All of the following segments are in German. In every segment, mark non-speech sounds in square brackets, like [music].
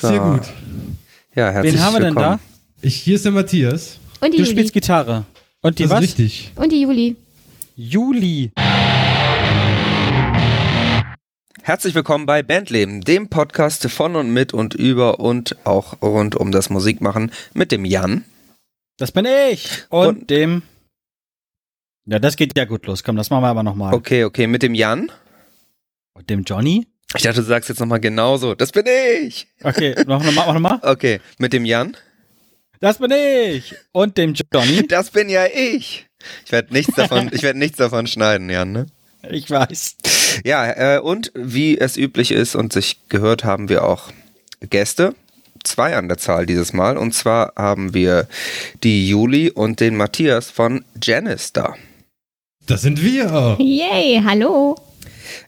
Sehr gut. Ja, herzlich Wen haben wir denn willkommen. Ich, hier ist der Matthias. Und die da? Du Juli. spielst Gitarre. Und die Das was? ist richtig. Und die Juli. Juli. Herzlich willkommen bei Bandleben, dem Podcast von und mit und über und auch rund um das Musikmachen mit dem Jan. Das bin ich. Und, Und- dem. Ja, das geht ja gut los. Komm, das machen wir aber nochmal. Okay, okay, mit dem Jan. Und dem Johnny? Ich dachte, du sagst jetzt nochmal genauso. Das bin ich. Okay, noch nochmal, mach nochmal. [laughs] Okay, mit dem Jan. Das bin ich. Und dem Johnny? [laughs] Das bin ja ich. Ich werde nichts davon, ich werde nichts davon schneiden, Jan, ne? Ich weiß. Ja, äh, und wie es üblich ist und sich gehört, haben wir auch Gäste. Zwei an der Zahl dieses Mal. Und zwar haben wir die Juli und den Matthias von Janice da. Das sind wir. Yay, hallo.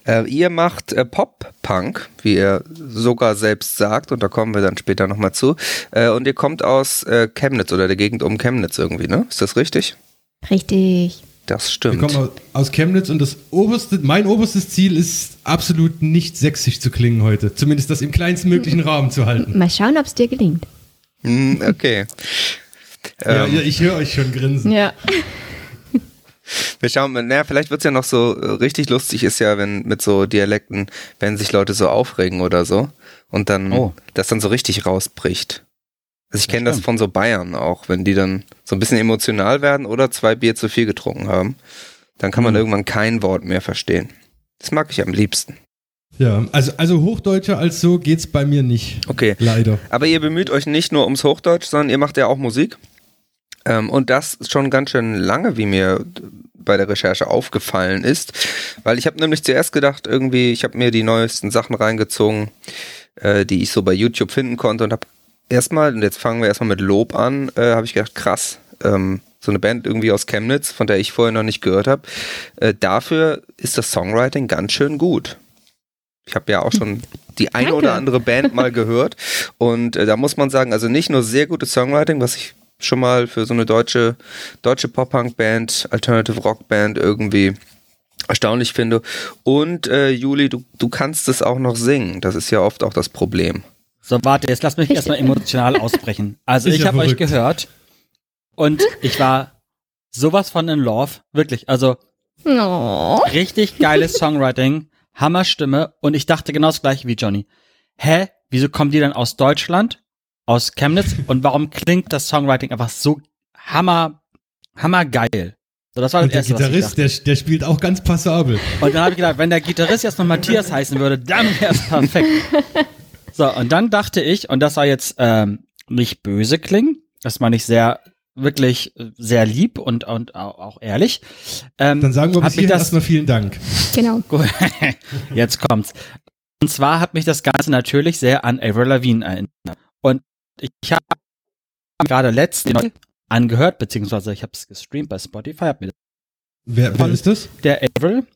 Äh, ihr macht äh, Pop-Punk, wie ihr sogar selbst sagt, und da kommen wir dann später nochmal zu. Äh, und ihr kommt aus äh, Chemnitz oder der Gegend um Chemnitz irgendwie, ne? Ist das richtig? Richtig. Das Wir stimmt. kommen aus- aus Chemnitz und das oberste, mein oberstes Ziel ist absolut nicht sächsisch zu klingen heute. Zumindest das im kleinsten möglichen Rahmen zu halten. Mal schauen, ob es dir gelingt. Hm, okay. Ja, Ähm, ja, ich höre euch schon grinsen. Ja. Wir schauen, mal, naja, vielleicht wird's ja noch so äh, richtig lustig ist ja, wenn mit so Dialekten, wenn sich Leute so aufregen oder so und dann Oh. das dann so richtig rausbricht. Also ich kenne das von so Bayern auch, wenn die dann so ein bisschen emotional werden oder zwei Bier zu viel getrunken haben, dann kann man Mhm. irgendwann kein Wort mehr verstehen. Das mag ich am liebsten. Ja, also, also hochdeutscher als so geht's bei mir nicht. Okay. Leider. Aber ihr bemüht euch nicht nur ums Hochdeutsch, sondern ihr macht ja auch Musik. Ähm, und das schon ganz schön lange, wie mir bei der Recherche aufgefallen ist. Weil ich habe nämlich zuerst gedacht, irgendwie, ich habe mir die neuesten Sachen reingezogen, äh, die ich so bei YouTube finden konnte und habe erstmal, und jetzt fangen wir erstmal mit Lob an, äh, habe ich gedacht, krass, ähm, so eine Band irgendwie aus Chemnitz, von der ich vorher noch nicht gehört habe. Äh, dafür ist das Songwriting ganz schön gut. Ich habe ja auch schon die eine Danke. oder andere Band mal gehört [laughs] und äh, da muss man sagen, also nicht nur sehr gutes Songwriting, was ich schon mal für so eine deutsche deutsche Pop-Punk-Band, Alternative Rock-Band irgendwie erstaunlich finde. Und äh, Juli, du, du kannst es auch noch singen. Das ist ja oft auch das Problem. So, warte, jetzt lass mich erstmal emotional ausbrechen. Also ich ja habe euch gehört und ich war sowas von in love. Wirklich, also Oh. richtig geiles [laughs] Songwriting, Hammerstimme und ich dachte genau das gleiche wie Johnny. Hä? Wieso kommen die dann aus Deutschland, aus Chemnitz und warum klingt das Songwriting einfach so hammer, hammergeil? So, das war das Und der erste, Gitarrist, der, der spielt auch ganz passabel. Und dann habe ich gedacht, wenn der Gitarrist jetzt noch Matthias heißen würde, dann wäre es perfekt. [laughs] So, und dann dachte ich, und das soll jetzt ähm, nicht böse klingen, das meine ich sehr, wirklich äh, sehr lieb und, und au- auch ehrlich. Ähm, Dann sagen wir bis hierhin das, erstmal vielen Dank. Genau. Gut, [laughs] jetzt kommt's. Und zwar hat mich das Ganze natürlich sehr an Avril Lavigne erinnert. Und ich habe gerade letztens angehört, beziehungsweise ich habe es gestreamt bei Spotify, hab mir Wer, wer ist das? der Avril.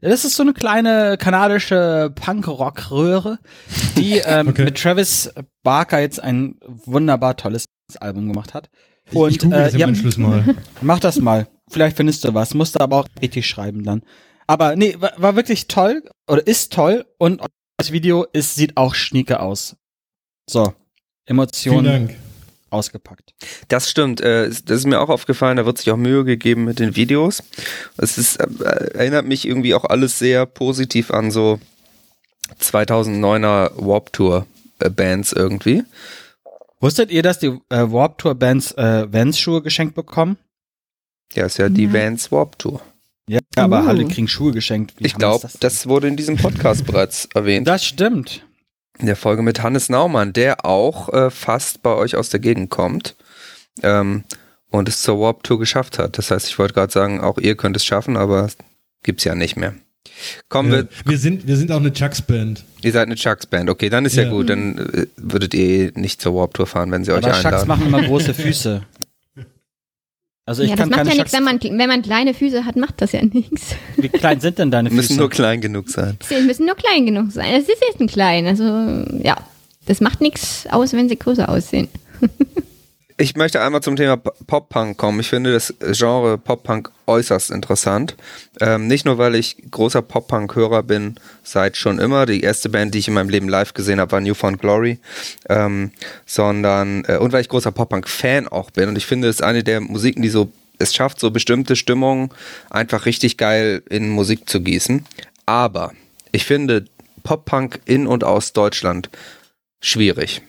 Das ist so eine kleine kanadische Punk-Rock-Röhre, die [laughs] ähm, Okay. mit Travis Barker jetzt ein wunderbar tolles Album gemacht hat. Ich, Und, ich google äh, das im ja. Anschluss mal. [laughs] Mach das mal. Vielleicht findest du was. Musst du aber auch richtig schreiben dann. Aber nee, war, war wirklich toll oder ist toll und das Video ist, sieht auch schnieke aus. So, Emotionen Dank. Ausgepackt. Das stimmt, äh, das ist mir auch aufgefallen, da wird sich auch Mühe gegeben mit den Videos. Es ist, äh, erinnert mich irgendwie auch alles sehr positiv an so 2009er Warp Tour äh, Bands irgendwie. Wusstet ihr, dass die Warp Tour Bands äh, Vans Schuhe geschenkt bekommen? Ja, ist ja die Ja. Vans Warp Tour. Ja, aber Oh. alle kriegen Schuhe geschenkt. Wie Ich glaube, ist das, wurde in diesem Podcast [laughs] bereits erwähnt. Das stimmt. In der Folge mit Hannes Naumann, der auch äh, fast bei euch aus der Gegend kommt ähm, und es zur Warp Tour geschafft hat. Das heißt, ich wollte gerade sagen, auch ihr könnt es schaffen, aber gibt's ja nicht mehr. Kommen Ja, wir, wir, sind, wir sind auch eine Chucks-Band. ihr seid eine Chucks Band. Okay, dann ist ja, Ja. gut, dann äh, würdet ihr nicht zur Warp Tour fahren, wenn sie euch Aber Chucks einladen. machen immer große Füße. [laughs] Also ich ja, das kann macht keine ja nichts, wenn man, wenn man kleine Füße hat, macht das ja nichts. Wie klein sind denn deine [laughs] Müssen Füße? nur klein genug sein. Sie müssen nur klein genug sein. Es ist jetzt ein klein. Also, ja. Das macht nichts aus, wenn sie größer aussehen. [laughs] Ich möchte einmal zum Thema Pop-Punk kommen. Ich finde das Genre Pop-Punk äußerst interessant. Ähm, nicht nur, weil ich großer Pop-Punk-Hörer bin, seit schon immer. Die erste Band, die ich in meinem Leben live gesehen habe, war New Found Glory. Ähm, sondern, äh, und weil ich großer Pop-Punk-Fan auch bin. Und ich finde, es ist eine der Musiken, die so, es schafft, so bestimmte Stimmungen einfach richtig geil in Musik zu gießen. Aber ich finde Pop-Punk in und aus Deutschland schwierig.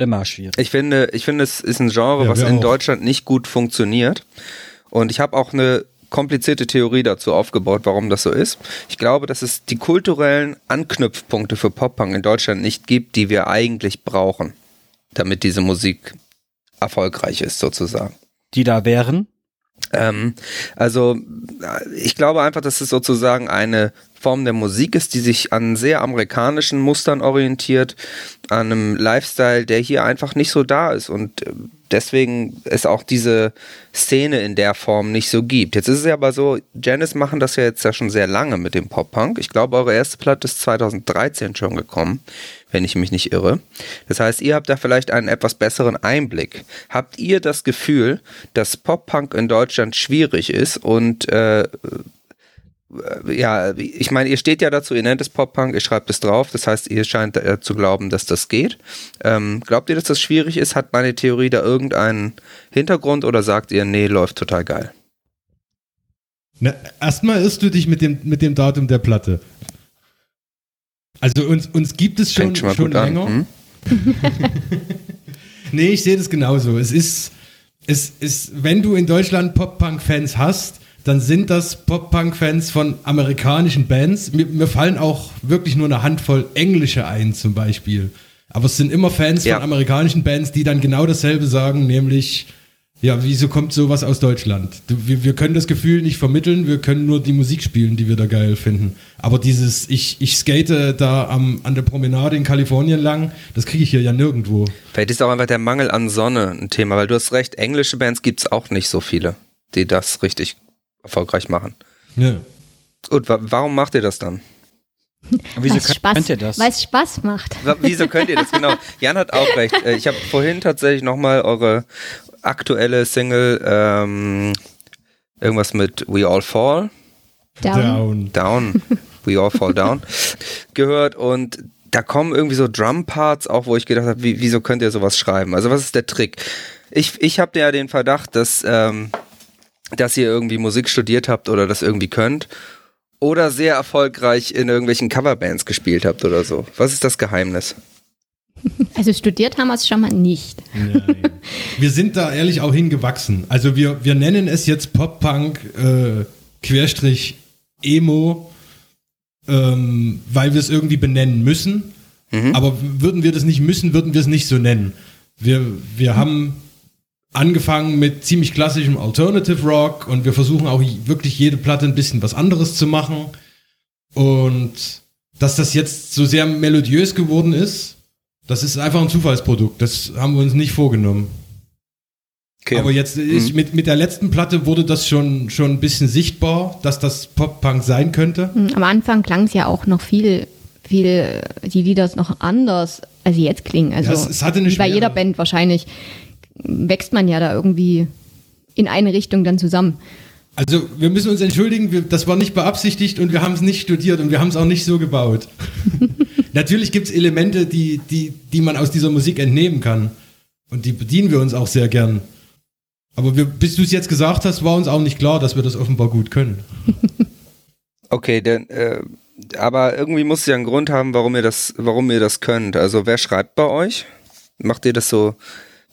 Immer schwierig. Ich finde, ich finde, es ist ein Genre, Ja, was in auch. Deutschland nicht gut funktioniert. Und ich habe auch eine komplizierte Theorie dazu aufgebaut, warum das so ist. Ich glaube, dass es die kulturellen Anknüpfpunkte für Pop-Punk in Deutschland nicht gibt, die wir eigentlich brauchen, damit diese Musik erfolgreich ist, sozusagen. Die da wären. Ähm, also ich glaube einfach, dass es sozusagen eine Form der Musik ist, die sich an sehr amerikanischen Mustern orientiert, an einem Lifestyle, der hier einfach nicht so da ist und äh, deswegen es auch diese Szene in der Form nicht so gibt. Jetzt ist es ja aber so, Janice machen das ja jetzt ja schon sehr lange mit dem Pop-Punk. Ich glaube, eure erste Platte ist 2013 schon gekommen, wenn ich mich nicht irre. Das heißt, ihr habt da vielleicht einen etwas besseren Einblick. Habt ihr das Gefühl, dass Pop-Punk in Deutschland schwierig ist und äh, ja, ich meine, ihr steht ja dazu, ihr nennt es Pop-Punk, ihr schreibt es drauf, das heißt, ihr scheint äh, zu glauben, dass das geht. Ähm, glaubt ihr, dass das schwierig ist? Hat meine Theorie da irgendeinen Hintergrund oder sagt ihr, nee, läuft total geil? Na, erstmal irrst du dich mit dem, mit dem Datum der Platte. Also uns, uns gibt es schon, schon schon an. länger. Hm? [laughs] Nee, ich sehe das genauso. Es ist, es ist, wenn du in Deutschland Pop-Punk-Fans hast, dann sind das Pop-Punk-Fans von amerikanischen Bands. Mir, mir fallen auch wirklich nur eine Handvoll englische ein, zum Beispiel. Aber es sind immer Fans Ja. von amerikanischen Bands, die dann genau dasselbe sagen, nämlich, ja, wieso kommt sowas aus Deutschland? Wir, wir können das Gefühl nicht vermitteln, wir können nur die Musik spielen, die wir da geil finden. Aber dieses, ich, ich skate da am, an der Promenade in Kalifornien lang, das kriege ich hier ja nirgendwo. Vielleicht ist auch einfach der Mangel an Sonne ein Thema, weil du hast recht, englische Bands gibt es auch nicht so viele, die das richtig erfolgreich machen. Ja. Und wa warum macht ihr das dann? [laughs] Wieso Weil's könnt, Spaß, könnt ihr das? Weil es Spaß macht. Wieso könnt ihr das? Genau. Jan hat auch recht. Äh, Ich habe vorhin tatsächlich nochmal eure aktuelle Single, ähm, irgendwas mit We All Fall, Down. Down. Down, We All Fall Down, [laughs] gehört und da kommen irgendwie so Drum-Parts auch, wo ich gedacht habe, wie, wieso könnt ihr sowas schreiben? Also was ist der Trick? Ich, ich habe ja den Verdacht, dass, ähm, dass ihr irgendwie Musik studiert habt oder das irgendwie könnt oder sehr erfolgreich in irgendwelchen Coverbands gespielt habt oder so. Was ist das Geheimnis? Also studiert haben wir es schon mal nicht. Nein. wir sind da ehrlich auch hingewachsen. Also wir, wir nennen es jetzt Pop-Punk äh, Querstrich Emo, ähm, weil wir es irgendwie benennen müssen. Aber würden wir das nicht müssen, würden wir es nicht so nennen. Wir, wir haben angefangen mit ziemlich klassischem Alternative Rock und wir versuchen auch wirklich jede Platte ein bisschen was anderes zu machen. Und dass das jetzt so sehr melodiös geworden ist, das ist einfach ein Zufallsprodukt. Das haben wir uns nicht vorgenommen. Okay. Aber jetzt ist, mit, mit der letzten Platte wurde das schon, schon ein bisschen sichtbar, dass das Pop-Punk sein könnte. Hm, Am Anfang klang es ja auch noch viel, viel, die Lieder noch anders, als sie jetzt klingen. Also Ja, es- es hatte eine wie bei jeder Band wahrscheinlich wächst man ja da irgendwie in eine Richtung dann zusammen. Also wir müssen uns entschuldigen, wir, das war nicht beabsichtigt und wir haben es nicht studiert und wir haben es auch nicht so gebaut. [laughs] Natürlich gibt es Elemente, die, die, die man aus dieser Musik entnehmen kann. Und die bedienen wir uns auch sehr gern. Aber wir, bis du es jetzt gesagt hast, war uns auch nicht klar, dass wir das offenbar gut können. [laughs] Okay, denn, äh, aber irgendwie muss es ja einen Grund haben, warum ihr das, warum ihr das könnt. Also wer schreibt bei euch? Macht ihr das so,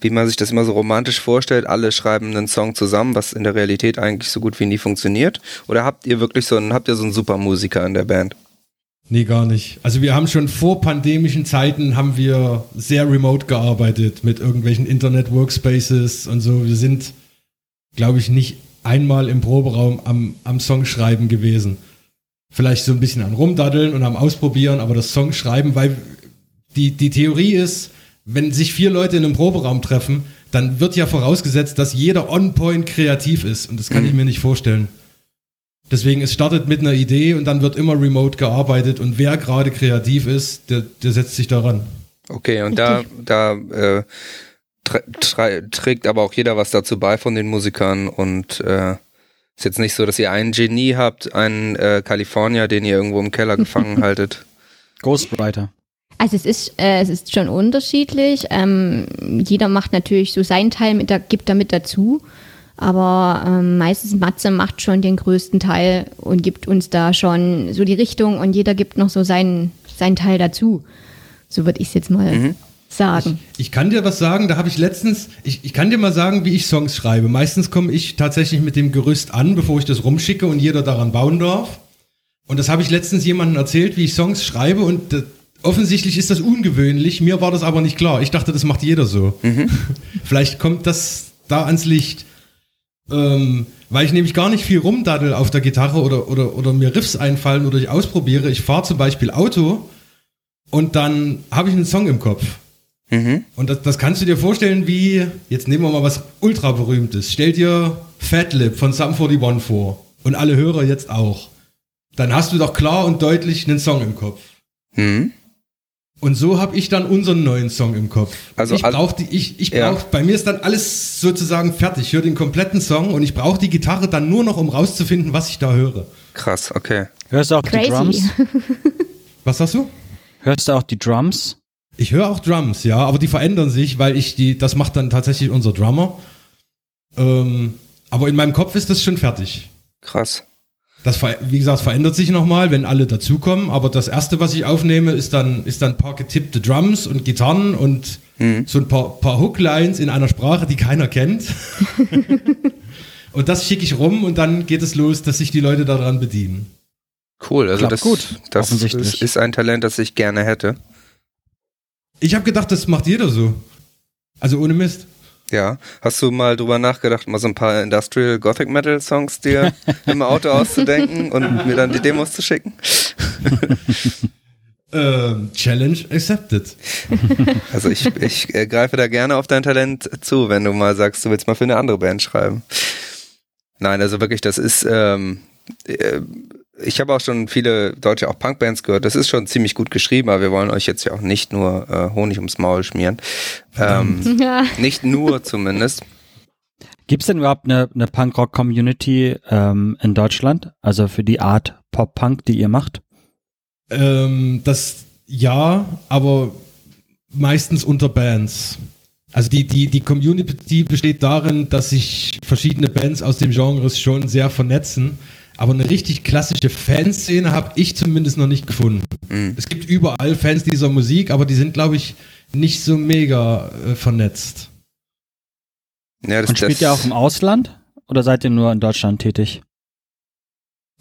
wie man sich das immer so romantisch vorstellt? Alle schreiben einen Song zusammen, was in der Realität eigentlich so gut wie nie funktioniert? Oder habt ihr wirklich so einen, habt ihr so einen Supermusiker in der Band? Nee, gar nicht. Also wir haben schon vor pandemischen Zeiten haben wir sehr remote gearbeitet mit irgendwelchen Internet-Workspaces und so. Wir sind, glaube ich, nicht einmal im Proberaum am, am Songschreiben gewesen. Vielleicht so ein bisschen am Rumdaddeln und am Ausprobieren, aber das Songschreiben, weil die, die Theorie ist, wenn sich vier Leute in einem Proberaum treffen, dann wird ja vorausgesetzt, dass jeder on-point kreativ ist. Und das kann ich mir nicht vorstellen. Deswegen, es startet mit einer Idee und dann wird immer remote gearbeitet und wer gerade kreativ ist, der, der setzt sich daran. Okay, und da, da, äh, trägt aber auch jeder was dazu bei von den Musikern und äh, ist jetzt nicht so, dass ihr einen Genie habt, einen äh, Kalifornier, den ihr irgendwo im Keller [laughs] gefangen haltet. Ghostwriter. Also es ist, äh, es ist schon unterschiedlich. Ähm, jeder macht natürlich so seinen Teil mit, da, gibt damit dazu. Aber ähm, meistens Matze macht schon den größten Teil und gibt uns da schon so die Richtung und jeder gibt noch so seinen, seinen Teil dazu. So würde ich es jetzt mal mhm. sagen. Ich, ich, kann dir was sagen, da habe ich letztens, ich, ich kann dir mal sagen, wie ich Songs schreibe. Meistens komme ich tatsächlich mit dem Gerüst an, bevor ich das rumschicke und jeder daran bauen darf. Und das habe ich letztens jemandem erzählt, wie ich Songs schreibe und offensichtlich ist das ungewöhnlich. Mir war das aber nicht klar. Ich dachte, das macht jeder so. Mhm. [laughs] Vielleicht kommt das da ans Licht. Ähm, weil ich nämlich gar nicht viel rumdaddel auf der Gitarre oder, oder, oder mir Riffs einfallen oder ich ausprobiere. Ich fahre zum Beispiel Auto und dann habe ich einen Song im Kopf. Mhm. Und das, das, kannst du dir vorstellen wie, jetzt nehmen wir mal was ultra berühmtes. Stell dir Fatlip von Sum 41 vor. Und alle Hörer jetzt auch. Dann hast du doch klar und deutlich einen Song im Kopf. Mhm. Und so habe ich dann unseren neuen Song im Kopf. Also ich brauche die, ich, ich brauch, ja. bei mir ist dann alles sozusagen fertig. Ich höre den kompletten Song und ich brauche die Gitarre dann nur noch, um rauszufinden, was ich da höre. Krass, okay. Hörst du auch Crazy. die Drums? [laughs] Was sagst du? Hörst du auch die Drums? Ich höre auch Drums, ja, aber die verändern sich, weil ich die, das macht dann tatsächlich unser Drummer. Ähm, aber in meinem Kopf ist das schon fertig. Krass. Das, wie gesagt, verändert sich nochmal, wenn alle dazukommen. Aber das erste, was ich aufnehme, ist dann, ist dann ein paar getippte Drums und Gitarren und mhm. so ein paar, paar Hooklines in einer Sprache, die keiner kennt. [laughs] und das schicke ich rum und dann geht es los, dass sich die Leute daran bedienen. Cool, also das, gut, das ist, ist ein Talent, das ich gerne hätte. Ich habe gedacht, das macht jeder so. Also ohne Mist. Ja, hast du mal drüber nachgedacht, mal so ein paar Industrial Gothic Metal Songs dir [laughs] im Auto auszudenken und mir dann die Demos zu schicken? [laughs] ähm, Challenge accepted. [laughs] Also ich, ich äh, greife da gerne auf dein Talent zu, wenn du mal sagst, du willst mal für eine andere Band schreiben. Nein, also wirklich, das ist ähm, äh, ich habe auch schon viele deutsche auch Punkbands gehört. Das ist schon ziemlich gut geschrieben, aber wir wollen euch jetzt ja auch nicht nur äh, Honig ums Maul schmieren. Ähm, [laughs] ja. Nicht nur zumindest. Gibt es denn überhaupt eine, eine Punkrock-Community ähm, in Deutschland? Also für die Art Pop-Punk, die ihr macht? Ähm, das ja, aber meistens unter Bands. Also die, die, die Community besteht darin, dass sich verschiedene Bands aus dem Genre schon sehr vernetzen aber eine richtig klassische Fanszene habe ich zumindest noch nicht gefunden. Mhm. Es gibt überall Fans dieser Musik, aber die sind, glaube ich, nicht so mega äh, vernetzt. Ja, das, Und spielt ihr auch im Ausland oder seid ihr nur in Deutschland tätig?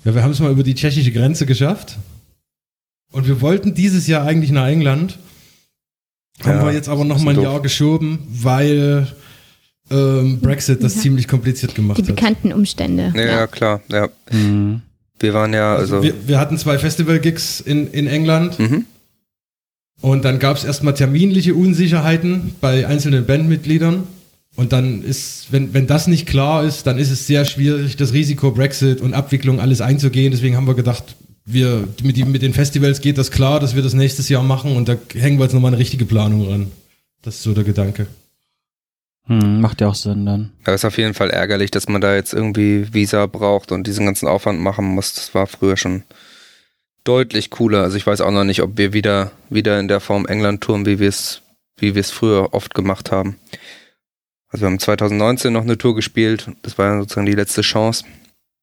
Ja, wir haben es mal über die tschechische Grenze geschafft. Und wir wollten dieses Jahr eigentlich nach England. Haben ja, wir jetzt aber noch mal ein doof. Jahr geschoben, weil ähm, Brexit das ja. ziemlich kompliziert gemacht hat. Die bekannten Umstände. Ja, ja. klar, ja. Mhm. Wir waren ja, also. also wir, wir, hatten zwei Festival-Gigs in, in England. Mhm. Und dann gab es erstmal terminliche Unsicherheiten bei einzelnen Bandmitgliedern. Und dann ist, wenn, wenn das nicht klar ist, dann ist es sehr schwierig, das Risiko Brexit und Abwicklung alles einzugehen. Deswegen haben wir gedacht, wir, mit, die, mit den Festivals geht das klar, dass wir das nächstes Jahr machen und da hängen wir jetzt nochmal eine richtige Planung ran. Das ist so der Gedanke. Hm, macht ja auch Sinn dann. Aber ist auf jeden Fall ärgerlich, dass man da jetzt irgendwie Visa braucht und diesen ganzen Aufwand machen muss. Das war früher schon deutlich cooler. Also ich weiß auch noch nicht, ob wir wieder, wieder in der Form England touren, wie wir es, wie wir es früher oft gemacht haben. Also wir haben 2019 noch eine Tour gespielt. Das war sozusagen die letzte Chance.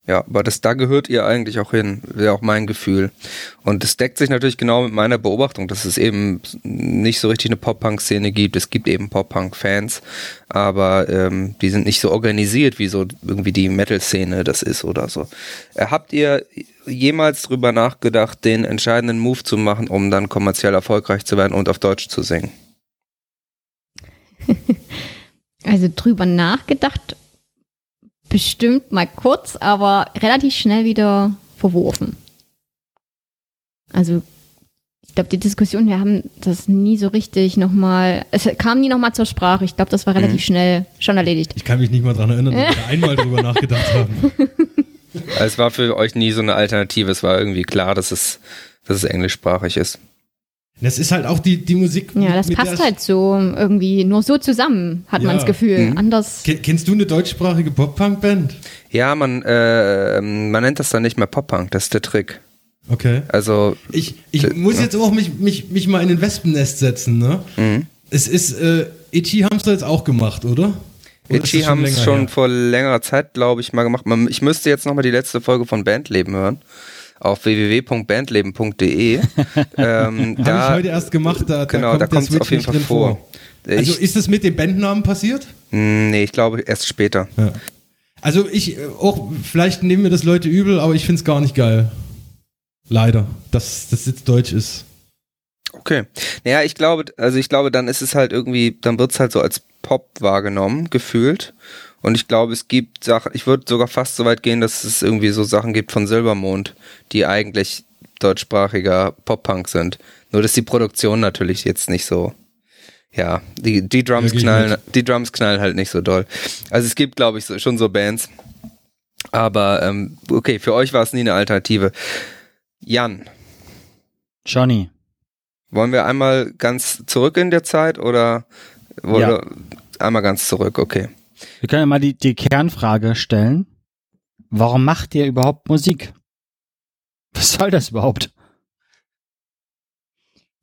Ja, aber das, da gehört ihr eigentlich auch hin, wäre auch mein Gefühl. Und es deckt sich natürlich genau mit meiner Beobachtung, dass es eben nicht so richtig eine Pop-Punk-Szene gibt. Es gibt eben Pop-Punk-Fans, aber ähm, die sind nicht so organisiert, wie so irgendwie die Metal-Szene das ist oder so. Äh, habt ihr jemals drüber nachgedacht, den entscheidenden Move zu machen, um dann kommerziell erfolgreich zu werden und auf Deutsch zu singen? [laughs] Also drüber nachgedacht bestimmt mal kurz, aber relativ schnell wieder verworfen. Also ich glaube, die Diskussion, wir haben das nie so richtig nochmal, es kam nie nochmal zur Sprache. Ich glaube, das war relativ mhm. schnell schon erledigt. Ich kann mich nicht mal daran erinnern, dass wir [laughs] einmal drüber nachgedacht haben. Es war für euch nie so eine Alternative. Es war irgendwie klar, dass es, dass es englischsprachig ist. Das ist halt auch die, die Musik. Ja, das mit passt der- halt so irgendwie nur so zusammen, hat Ja. man das Gefühl. Anders. Ken- Kennst du eine deutschsprachige Pop-Punk-Band? Ja, man, äh, man nennt das dann nicht mehr Pop-Punk, das ist der Trick. Okay. Also, Ich, ich muss jetzt auch mich, mich, mich mal in ein Wespennest setzen, ne? Mhm. Es ist, äh, Itchy haben es jetzt auch gemacht, oder? Oder Itchy haben es schon her? vor längerer Zeit, glaube ich, mal gemacht. Man, ich müsste jetzt nochmal die letzte Folge von Bandleben hören. Auf www.bandleben.de. [laughs] ähm, Habe ich heute erst gemacht, da, genau, da kommt es auf jeden Fall vor. vor. Also ich, ist das mit dem Bandnamen passiert? mh, nee, ich glaube erst später. Ja. Also ich, äh, auch, vielleicht nehmen mir das Leute übel, aber ich finde es gar nicht geil. Leider, dass das jetzt deutsch ist. Okay. Naja, ich glaube, also ich glaube, dann ist es halt irgendwie, dann wird es halt so als Pop wahrgenommen, gefühlt. Und ich glaube, es gibt Sachen, ich würde sogar fast so weit gehen, dass es irgendwie so Sachen gibt von Silbermond, die eigentlich deutschsprachiger Pop-Punk sind. Nur, dass die Produktion natürlich jetzt nicht so, ja, die, die Drums Ja, knallen, die Drums knallen halt nicht so doll. Also es gibt, glaube ich, so, schon so Bands. Aber, ähm, okay, für euch war es nie eine Alternative. Jan, Johnny. wollen wir einmal ganz zurück in der Zeit oder wollen Ja. wir einmal ganz zurück? Okay. Wir können ja mal die, die Kernfrage stellen. Warum macht ihr überhaupt Musik? Was soll das überhaupt?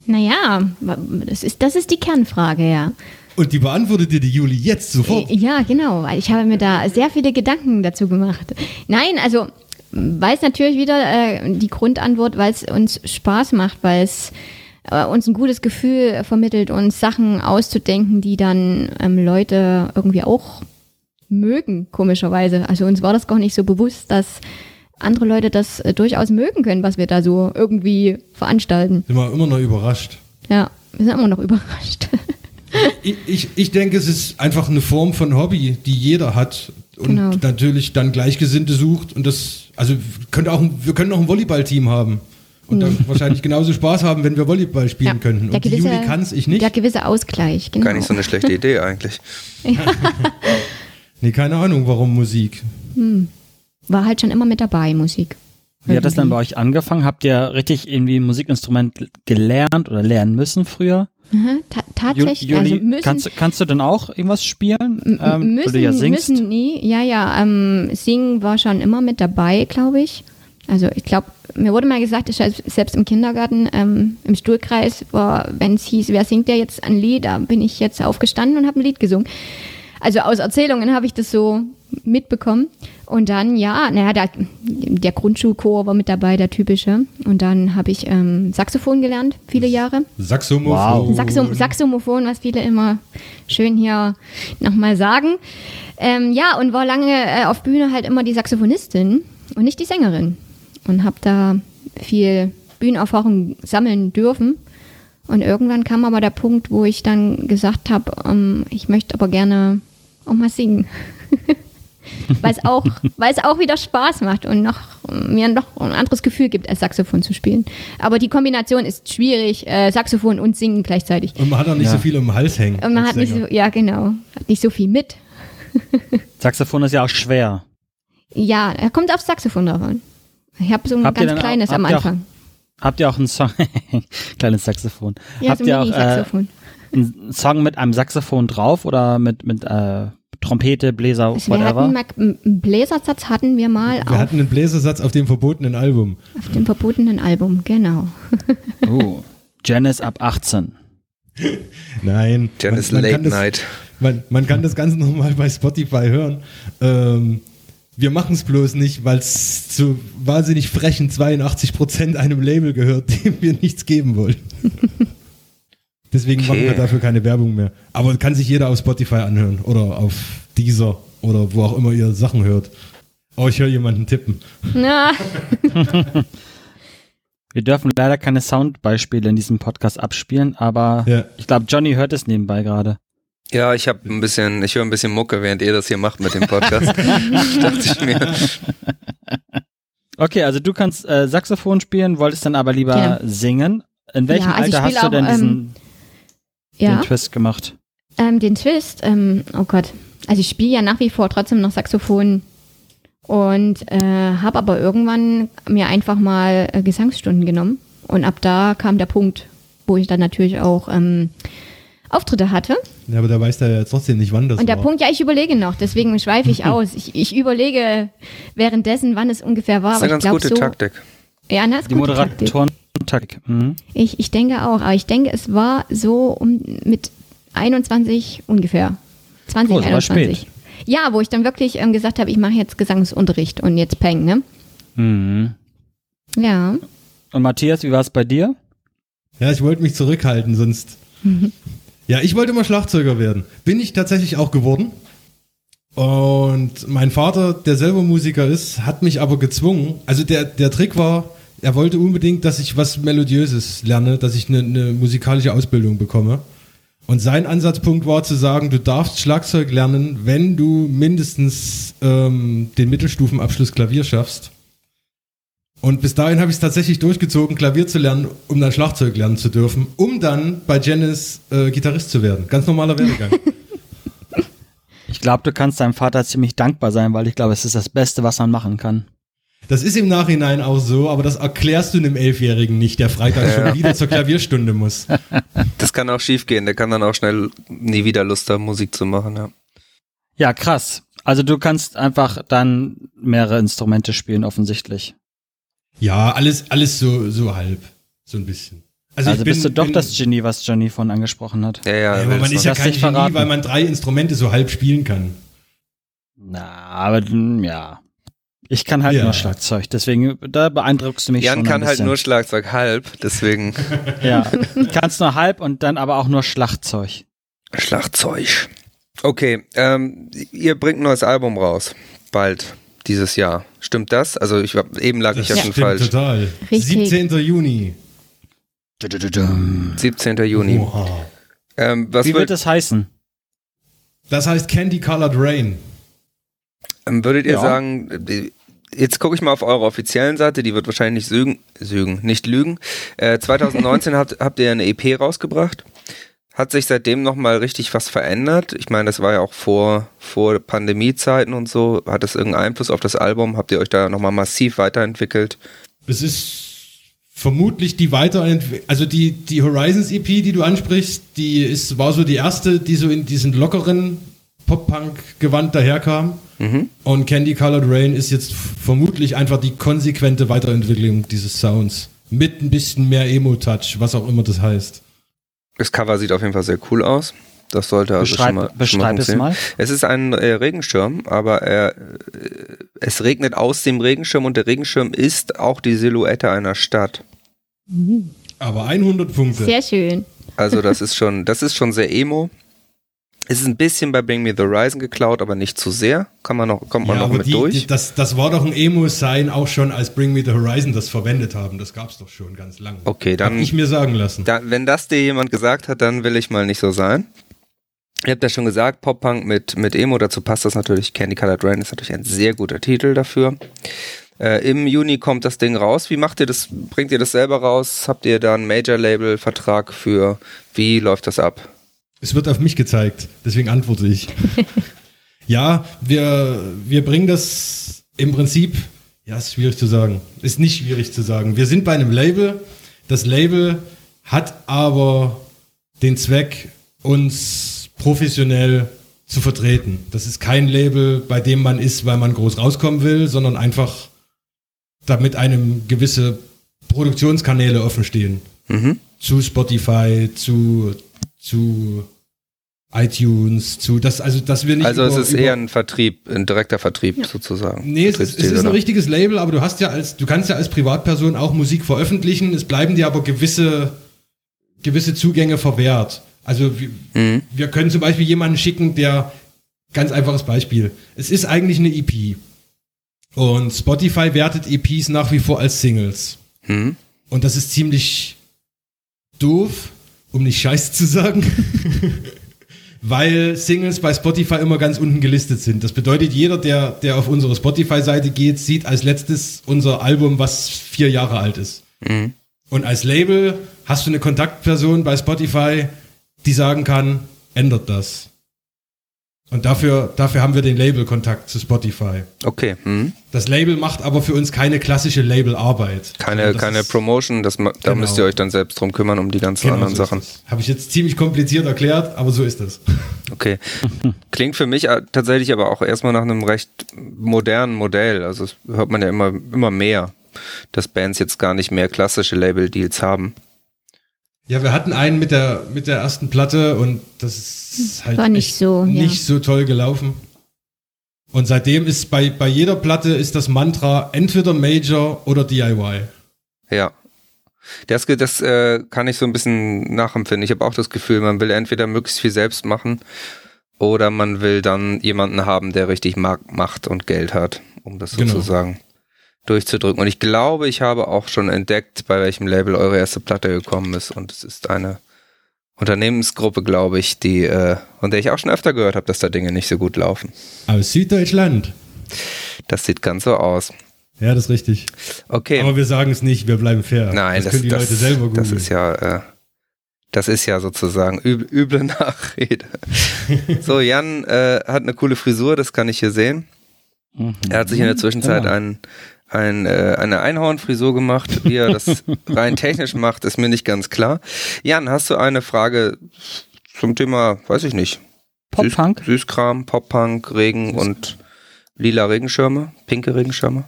Naja, das ist, das ist die Kernfrage, ja. Und die beantwortet dir die Juli jetzt sofort. Ja, genau, weil ich habe mir da sehr viele Gedanken dazu gemacht. Nein, also weiß natürlich wieder äh, die Grundantwort, weil es uns Spaß macht, weil es äh, uns ein gutes Gefühl vermittelt, uns Sachen auszudenken, die dann ähm, Leute irgendwie auch mögen, komischerweise. Also uns war das gar nicht so bewusst, dass andere Leute das äh, durchaus mögen können, was wir da so irgendwie veranstalten. Sind wir immer noch überrascht. Ja, wir sind immer noch [laughs] überrascht. Ich, ich, ich denke, es ist einfach eine Form von Hobby, die jeder hat und Genau. natürlich dann Gleichgesinnte sucht und das, also könnte auch wir können auch ein Volleyballteam haben und dann wahrscheinlich genauso Spaß haben, wenn wir Volleyball spielen könnten. der Und die gewisse- Juli kann es, ich nicht. Der gewisse Ausgleich, genau. Gar nicht so eine schlechte Idee eigentlich. [laughs] [laughs] Nee, keine Ahnung, warum Musik. War halt schon immer mit dabei, Musik. Wie hat das dann bei euch angefangen? Habt ihr richtig irgendwie ein Musikinstrument gelernt oder lernen müssen früher? Mhm, ta Ju- tatsächlich, Juli, also müssen, kannst, du- kannst du denn auch irgendwas spielen? Ähm, müssen, du ja singst? müssen nie. Ja, ja, ähm, Singen war schon immer mit dabei, glaube ich. Also ich glaube, mir wurde mal gesagt, ich selbst im Kindergarten, ähm, im Stuhlkreis war, wenn es hieß, wer singt der jetzt ein Lied, da bin ich jetzt aufgestanden und habe ein Lied gesungen. Also aus Erzählungen habe ich das so mitbekommen. Und dann, ja, naja, der, der Grundschulchor war mit dabei, der typische. Und dann habe ich ähm, Saxophon gelernt, viele Jahre. Saxomophon. Wow. Saxo Saxomophon, was viele immer schön hier nochmal sagen. Ähm, ja, und war lange äh, auf Bühne halt immer die Saxophonistin und nicht die Sängerin. Und habe da viel Bühnenerfahrung sammeln dürfen. Und irgendwann kam aber der Punkt, wo ich dann gesagt habe, ähm, ich möchte aber gerne auch mal singen. [laughs] weil es auch, weil es auch wieder Spaß macht und noch mir noch ein anderes Gefühl gibt, als Saxophon zu spielen. Aber die Kombination ist schwierig, äh, Saxophon und Singen gleichzeitig. Und man hat auch nicht Ja. so viel um den Hals hängen. Und man hat nicht so, ja genau, hat nicht so viel mit. [laughs] Saxophon ist ja auch schwer. Ja, er kommt aufs Saxophon drauf an. Ich habe so ein Habt ganz denn auch- kleines am ihr auch- Anfang. Habt ihr auch einen Song? [laughs] Kleines Saxophon. Ja, Habt so ihr auch ein äh, Mini-Saxophon. Einen Song mit einem Saxophon drauf oder mit, mit äh, Trompete, Bläser, Also wir whatever? hatten mal, einen Bläsersatz hatten wir mal Wir auf, hatten einen Bläsersatz auf dem verbotenen Album. auf dem verbotenen Album, genau. [laughs] Oh. Janice ab 18. [laughs] Nein. Janice man, man Late kann das, Night. Man, man kann das Ganze nochmal bei Spotify hören. Ähm, wir machen es bloß nicht, weil es zu wahnsinnig frechen 82% einem Label gehört, [laughs] dem wir nichts geben wollen. Deswegen machen Okay. wir dafür keine Werbung mehr. Aber kann sich jeder auf Spotify anhören oder auf Deezer oder wo auch immer ihr Sachen hört. Oh, ich höre jemanden tippen. Na, [laughs] Wir dürfen leider keine Soundbeispiele in diesem Podcast abspielen, aber Ja. ich glaube, Johnny hört es nebenbei gerade. Ja, ich habe ein bisschen, ich höre ein bisschen Mucke, während ihr das hier macht mit dem Podcast. [laughs] [laughs] Dachte ich mir. Okay, also du kannst äh, Saxophon spielen, wolltest dann aber lieber Ja. singen. In welchem Ja, also Alter hast du auch, denn diesen ähm, ja. den Twist gemacht? Ähm, den Twist, ähm, oh Gott. Also ich spiele ja nach wie vor trotzdem noch Saxophon und äh, habe aber irgendwann mir einfach mal äh, Gesangsstunden genommen. Und ab da kam der Punkt, wo ich dann natürlich auch ähm, Auftritte hatte. Ja, aber da weiß er ja trotzdem nicht, wann das Und der war. Punkt, ja, ich überlege noch, deswegen schweife ich [laughs] aus. Ich, ich überlege währenddessen, wann es ungefähr war. Das ist Aber eine ich ganz glaube gute so. Taktik. Ja, na, ist Die gute Taktik. Mhm. Ich, ich denke auch, aber ich denke, es war so um mit 21 ungefähr. 20, Oh, das war 21. spät. Ja, wo ich dann wirklich ähm, gesagt habe, ich mache jetzt Gesangsunterricht und jetzt Peng, ne? Mhm. Ja. Und Matthias, wie war es bei dir? Ja, ich wollte mich zurückhalten, sonst. [laughs] ja, ich wollte immer Schlagzeuger werden. Bin ich tatsächlich auch geworden. Und mein Vater, der selber Musiker ist, hat mich aber gezwungen. Also der, der Trick war, er wollte unbedingt, dass ich was Melodiöses lerne, dass ich eine, eine musikalische Ausbildung bekomme. Und sein Ansatzpunkt war zu sagen, du darfst Schlagzeug lernen, wenn du mindestens ähm, den Mittelstufenabschluss Klavier schaffst. Und bis dahin habe ich es tatsächlich durchgezogen, Klavier zu lernen, um dann Schlagzeug lernen zu dürfen, um dann bei Janice äh, Gitarrist zu werden. Ganz normaler Werdegang. Ich glaube, du kannst deinem Vater ziemlich dankbar sein, weil ich glaube, es ist das Beste, was man machen kann. Das ist im Nachhinein auch so, aber das erklärst du einem Elfjährigen nicht, der Freitag schon wieder zur Klavierstunde muss. [laughs] Das kann auch schief gehen. Der kann dann auch schnell nie wieder Lust haben, Musik zu machen. Ja. Ja, krass. Also du kannst einfach dann mehrere Instrumente spielen, offensichtlich. Ja, alles, alles so, so halb. So ein bisschen. Also, ich bist du doch bin- das Genie, was Johnny von angesprochen hat. Ja, ja, Ja, aber man ist ja kein Genie, verraten. weil man drei Instrumente so halb spielen kann. Na, aber mm, ja. Ich kann halt Ja. nur Schlagzeug, deswegen, da beeindruckst du mich Jan schon kann ein halt nur Schlagzeug halb, deswegen [laughs] Ja, kannst nur halb und dann aber auch nur Schlagzeug. Schlagzeug. Okay, ähm, ihr bringt ein neues Album raus. Bald. Dieses Jahr. Stimmt das? Also ich war, eben lag ich ja schon falsch. total. Richtig. 17. Juni. 17. Juni. Oha. Ähm, was Wie wird es heißen? Das heißt Candy Colored Rain. ähm, würdet ihr Ja. sagen, jetzt gucke ich mal auf eure offiziellen Seite, die wird wahrscheinlich nicht sügen, sügen nicht lügen. Äh, 2019 [laughs] habt, habt ihr eine EP rausgebracht. Hat sich seitdem nochmal richtig was verändert? Ich meine, das war ja auch vor, vor Pandemiezeiten und so. Hat das irgendeinen Einfluss auf das Album? Habt ihr euch da nochmal massiv weiterentwickelt? Es ist vermutlich die Weiterentwicklung, also die, die Horizons EP, die du ansprichst, die ist, war so die erste, die so in diesen lockeren Pop-Punk-Gewand daherkam. Und Candy Colored Rain ist jetzt vermutlich einfach die konsequente Weiterentwicklung dieses Sounds. Mit ein bisschen mehr Emo-Touch, was auch immer das heißt. Das Cover sieht auf jeden Fall sehr cool aus. Das sollte also Beschreib- schon mal, schon beschreib es mal. Es ist ein äh, Regenschirm, aber er, äh, es regnet aus dem Regenschirm und der Regenschirm ist auch die Silhouette einer Stadt. Aber 100 Punkte. Sehr schön. Also das ist schon, das ist schon sehr emo. Es ist ein bisschen bei Bring Me the Horizon geklaut, aber nicht zu sehr. Kann man noch, kommt man ja, noch mit die, durch. die, das, das war doch ein Emo-Sign auch schon, als Bring Me the Horizon das verwendet haben. Das gab's doch schon ganz lange. Okay, dann- Hab ich mir sagen lassen. Da, wenn das dir jemand gesagt hat, dann will ich mal nicht so sein. Ihr habt ja schon gesagt, Pop-Punk mit, mit Emo, dazu passt das natürlich. Candy Colored Rain ist natürlich ein sehr guter Titel dafür. Äh, Im Juni kommt das Ding raus. Wie macht ihr das? Bringt ihr das selber raus? Habt ihr da einen Major-Label-Vertrag für? Wie läuft das ab? Es wird auf mich gezeigt, deswegen antworte ich. [laughs] ja, wir, wir bringen das im Prinzip, ja, ist schwierig zu sagen. Ist nicht schwierig zu sagen. Wir sind bei einem Label. Das Label hat aber den Zweck, uns professionell zu vertreten. Das ist kein Label, bei dem man ist, weil man groß rauskommen will, sondern einfach, damit einem gewisse Produktionskanäle offen stehen Mhm. zu Spotify, zu, zu iTunes, zu das, also dass wir nicht. Also es über- ist über- eher ein Vertrieb, ein direkter Vertrieb sozusagen. Nee, es ist, es ist ein richtiges Label, aber du hast ja als, du kannst ja als Privatperson auch Musik veröffentlichen. Es bleiben dir aber gewisse, gewisse Zugänge verwehrt. Also wir, Mhm. wir können zum Beispiel jemanden schicken, der ganz einfaches Beispiel. Es ist eigentlich eine EP. Und Spotify wertet EPs nach wie vor als Singles. Mhm. Und das ist ziemlich doof, um nicht scheiße zu sagen. [laughs] Weil Singles bei Spotify immer ganz unten gelistet sind. Das bedeutet, jeder, der, der auf unsere Spotify-Seite geht, sieht als letztes unser Album, was vier Jahre alt ist. Mhm. Und als Label hast du eine Kontaktperson bei Spotify, die sagen kann, ändert das. Und dafür, dafür haben wir den Label-Kontakt zu Spotify. Okay. Mhm. Das Label macht aber für uns keine klassische Labelarbeit. Keine, Also das keine ist- Promotion, das, da Genau. müsst ihr euch dann selbst drum kümmern, um die ganzen Genau, anderen so Sachen. das. Habe ich jetzt ziemlich kompliziert erklärt, aber so ist es. [laughs] Okay. Klingt für mich äh, tatsächlich aber auch erstmal nach einem recht modernen Modell. Also das hört man ja immer, immer mehr, dass Bands jetzt gar nicht mehr klassische Label-Deals haben. Ja, wir hatten einen mit der, mit der ersten Platte und das ist halt War nicht so, ja. nicht so toll gelaufen. Und seitdem ist bei, bei jeder Platte ist das Mantra entweder Major oder DIY. Ja. Das, das äh, kann ich so ein bisschen nachempfinden. Ich habe auch das Gefühl, man will entweder möglichst viel selbst machen oder man will dann jemanden haben, der richtig Markt macht und Geld hat, um das Genau. sozusagen durchzudrücken. Und ich glaube, ich habe auch schon entdeckt, bei welchem Label eure erste Platte gekommen ist. Und es ist eine Unternehmensgruppe, glaube ich, die, äh, von der ich auch schon öfter gehört habe, dass da Dinge nicht so gut laufen. Aus Süddeutschland. Das sieht ganz so aus. Ja, das ist richtig. Okay. Aber wir sagen es nicht, wir bleiben fair. Nein, das, das, können die das, Leute selber googeln. das ist ja, äh, das ist ja sozusagen üble, üble [laughs] Nachrede. so, Jan äh, hat eine coole Frisur, das kann ich hier sehen. Mhm. Er hat sich in der Zwischenzeit Genau. ein, ein, äh, eine Einhornfrisur gemacht. Wie er das [laughs] rein technisch macht, ist mir nicht ganz klar. Jan, hast du eine Frage zum Thema, weiß ich nicht, Pop-Punk? Süß, Süßkram, Pop-Punk, Regen und lila Regenschirme, pinke Regenschirme?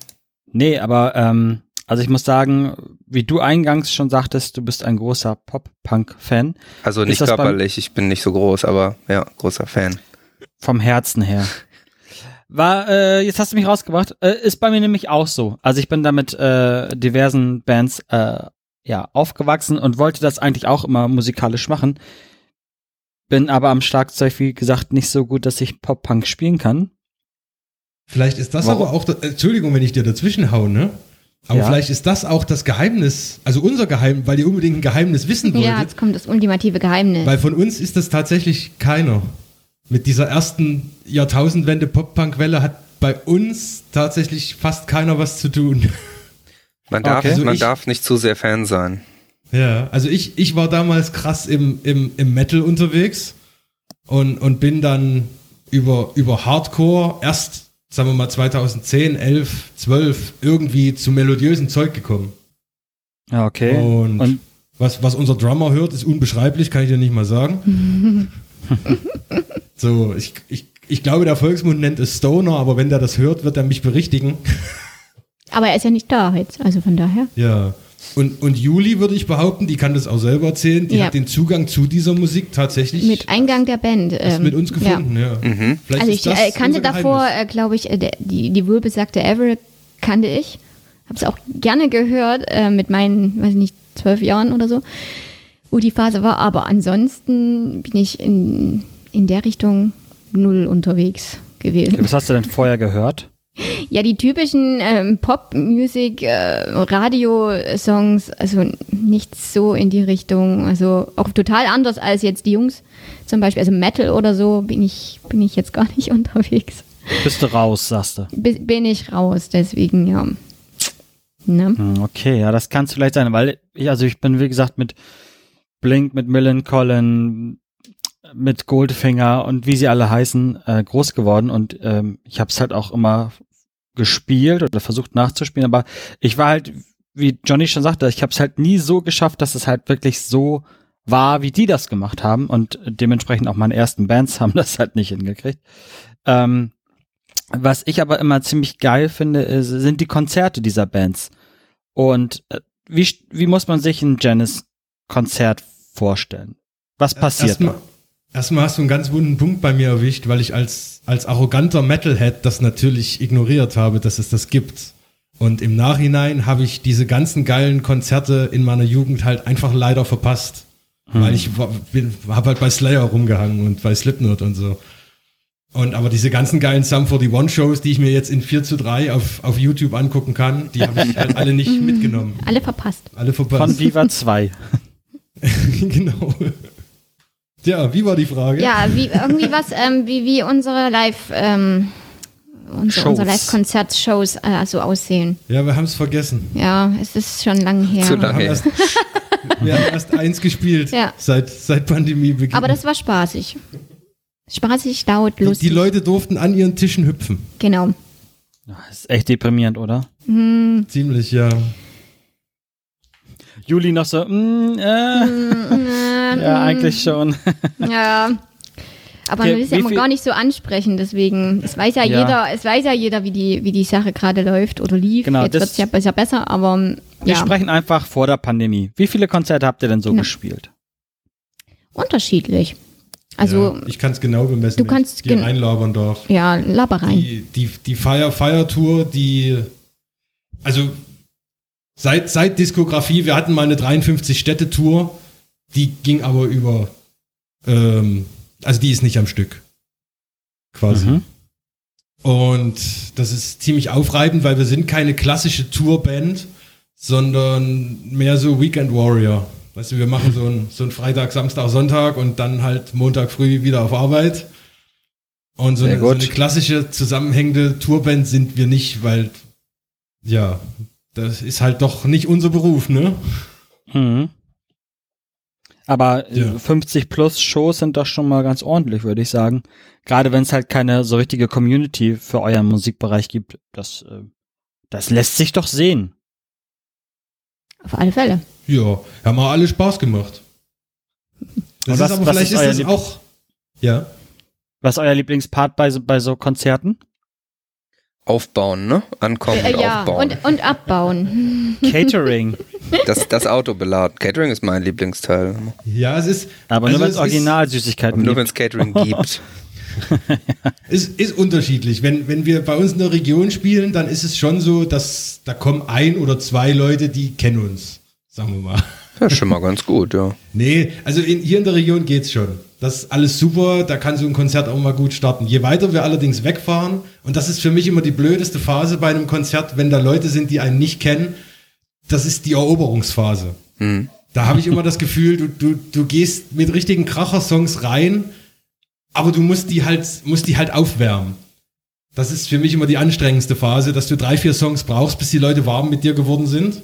Nee, aber ähm, also ich muss sagen, wie du eingangs schon sagtest, du bist ein großer Pop-Punk-Fan. Also nicht körperlich, ich bin nicht so groß, aber ja, großer Fan. Vom Herzen her. [laughs] War, äh, jetzt hast du mich rausgebracht, äh, ist bei mir nämlich auch so. Also ich bin da mit äh, diversen Bands äh, ja, aufgewachsen und wollte das eigentlich auch immer musikalisch machen. Bin aber am Schlagzeug, wie gesagt, nicht so gut, dass ich Pop-Punk spielen kann. Vielleicht ist das Warum? aber auch, das- Entschuldigung, wenn ich dir dazwischen hau, ne? Aber Ja. vielleicht ist das auch das Geheimnis, also unser Geheimnis, weil ihr unbedingt ein Geheimnis wissen wolltet. Ja, jetzt kommt das ultimative Geheimnis. Weil von uns ist das tatsächlich keiner. Mit dieser ersten Jahrtausendwende Pop-Punk-Welle hat bei uns tatsächlich fast keiner was zu tun. [laughs] Man darf, Okay. Also man ich- darf nicht zu sehr Fan sein. Ja, also ich, ich war damals krass im, im, im Metal unterwegs und, und bin dann über, über Hardcore erst, sagen wir mal 2010, 11, 12 irgendwie zu melodiösen Zeug gekommen. Ja, okay. Und, Und was, was unser Drummer hört, ist unbeschreiblich, kann ich dir nicht mal sagen. [laughs] [laughs] so, ich, ich, ich glaube, der Volksmund nennt es Stoner, aber wenn der das hört, wird er mich berichtigen. [laughs] Aber er ist ja nicht da jetzt, also von daher. Ja. Und, und Juli würde ich behaupten, die kann das auch selber erzählen, die Ja. hat den Zugang zu dieser Musik tatsächlich Mit Eingang der Band. ähm, mit uns gefunden, ja. Mhm. Vielleicht Also ist ich das äh, kannte davor, äh, glaube ich, äh, der, die, die wohlbesagte Avril kannte ich. Habe es auch gerne gehört äh, mit meinen, weiß ich nicht, zwölf Jahren oder so, wo die Phase war. Aber ansonsten bin ich in, in der Richtung null unterwegs gewesen. was hast du denn vorher gehört? Ja, die typischen ähm, Pop-Music, äh, Radio-Songs, also nicht so in die Richtung, also auch total anders als jetzt die Jungs zum Beispiel, also Metal oder so bin ich, bin ich jetzt gar nicht [laughs] unterwegs. Bist du raus, sagst du. Bin ich raus, deswegen ja. Ne? Hm, Okay, ja, das kann es vielleicht sein, weil ich, also ich bin, wie gesagt, mit Blink, mit Millen Collin, mit Goldfinger und wie sie alle heißen, äh, groß geworden und ähm, ich habe es halt auch immer gespielt oder versucht nachzuspielen, aber ich war halt, wie Johnny schon sagte, ich habe es halt nie so geschafft, dass es halt wirklich so war, wie die das gemacht haben und dementsprechend auch meine ersten Bands [laughs] haben das halt nicht hingekriegt. Ähm, was ich aber immer ziemlich geil finde, ist, sind die Konzerte dieser Bands. Und äh, wie, wie muss man sich ein Janice-Konzert vorstellen? Was passiert Erstmal, da? erstmal hast du einen ganz wunden Punkt bei mir erwischt, weil ich als, als arroganter Metalhead das natürlich ignoriert habe, dass es das gibt. Und im Nachhinein habe ich diese ganzen geilen Konzerte in meiner Jugend halt einfach leider verpasst. Weil ich habe halt bei Slayer rumgehangen und bei Slipknot und so. Und aber diese ganzen geilen Sum 41 Shows, die ich mir jetzt in 4 zu 3 auf, auf YouTube angucken kann, die habe ich halt [laughs] alle nicht mitgenommen. Alle verpasst. Alle Von verpasst. Viva 2. [laughs] genau. Ja, wie war die Frage? Ja, wie irgendwie was, ähm, wie, wie unsere Live, ähm, unsere, unsere Live-Konzertshows äh, so aussehen. Ja, wir haben es vergessen. Ja, es ist schon lang her. Zu Wir lang. haben, erst, wir haben erst eins gespielt Ja. seit, seit Pandemiebeginn. Aber das war spaßig. Spaßig, laut, Die, lustig. die Leute durften an ihren Tischen hüpfen. genau. Das ist echt deprimierend, oder? Ziemlich, ja. Juli noch so, mm, äh, ja, eigentlich schon. [laughs] Ja. Aber Okay, man ist ja immer gar nicht so ansprechen, deswegen, es weiß ja, Ja. jeder, es weiß ja jeder, wie die, wie die Sache gerade läuft oder lief. Genau, Jetzt das- wird es ja besser, besser, aber Wir ja, sprechen einfach vor der Pandemie. Wie viele Konzerte habt ihr denn so Genau. gespielt? unterschiedlich. Also, ja, ich kann es genau bemessen, du kannst ich dir reinlabern darf. ja, laber rein. Die, die, die Fire, Fire Tour, die, also seit, seit Diskografie, wir hatten mal eine 53-Städte-Tour, die ging aber über, ähm, also die ist nicht am Stück. Quasi. Mhm. Und das ist ziemlich aufreibend, weil wir sind keine klassische Tourband, sondern mehr so Weekend Warrior. Weißt du, wir machen so ein, so ein Freitag, Samstag, Sonntag und dann halt Montag früh wieder auf Arbeit. Und so eine, so eine klassische zusammenhängende Tourband sind wir nicht, weil, ja, das ist halt doch nicht unser Beruf, ne? Mhm. Aber äh, Ja. 50 plus Shows sind doch schon mal ganz ordentlich, würde ich sagen. Gerade wenn es halt keine so richtige Community für euren Musikbereich gibt, das, äh, das lässt sich doch sehen. Auf alle Fälle. Ja, haben wir alle Spaß gemacht. Das was- ist aber vielleicht ist ist, das auch, ja. Was ist euer Lieblingspart bei so, bei so Konzerten? Aufbauen, ne? Ankommen Äh, und ja, aufbauen. und, und abbauen. [laughs] Catering. Das, das Auto beladen. Catering ist mein Lieblingsteil. Ja, es ist. Aber also nur wenn es es Originalsüßigkeiten Nur wenn gibt. es Catering [laughs] gibt. [laughs] Ist, ist unterschiedlich. Wenn, wenn wir bei uns in der Region spielen, dann ist es schon so, dass da kommen ein oder zwei Leute, die kennen uns. Sagen wir mal. Das ist schon mal ganz gut, ja. Nee, also in, hier in der Region geht's schon. Das ist alles super, da kann so ein Konzert auch mal gut starten. Je weiter wir allerdings wegfahren, und das ist für mich immer die blödeste Phase bei einem Konzert, wenn da Leute sind, die einen nicht kennen, das ist die Eroberungsphase. Hm. Da habe ich immer das Gefühl, du, du, du gehst mit richtigen Kracher-Songs rein, aber du musst die halt, musst die halt aufwärmen. Das ist für mich immer die anstrengendste Phase, dass du drei, vier Songs brauchst, bis die Leute warm mit dir geworden sind.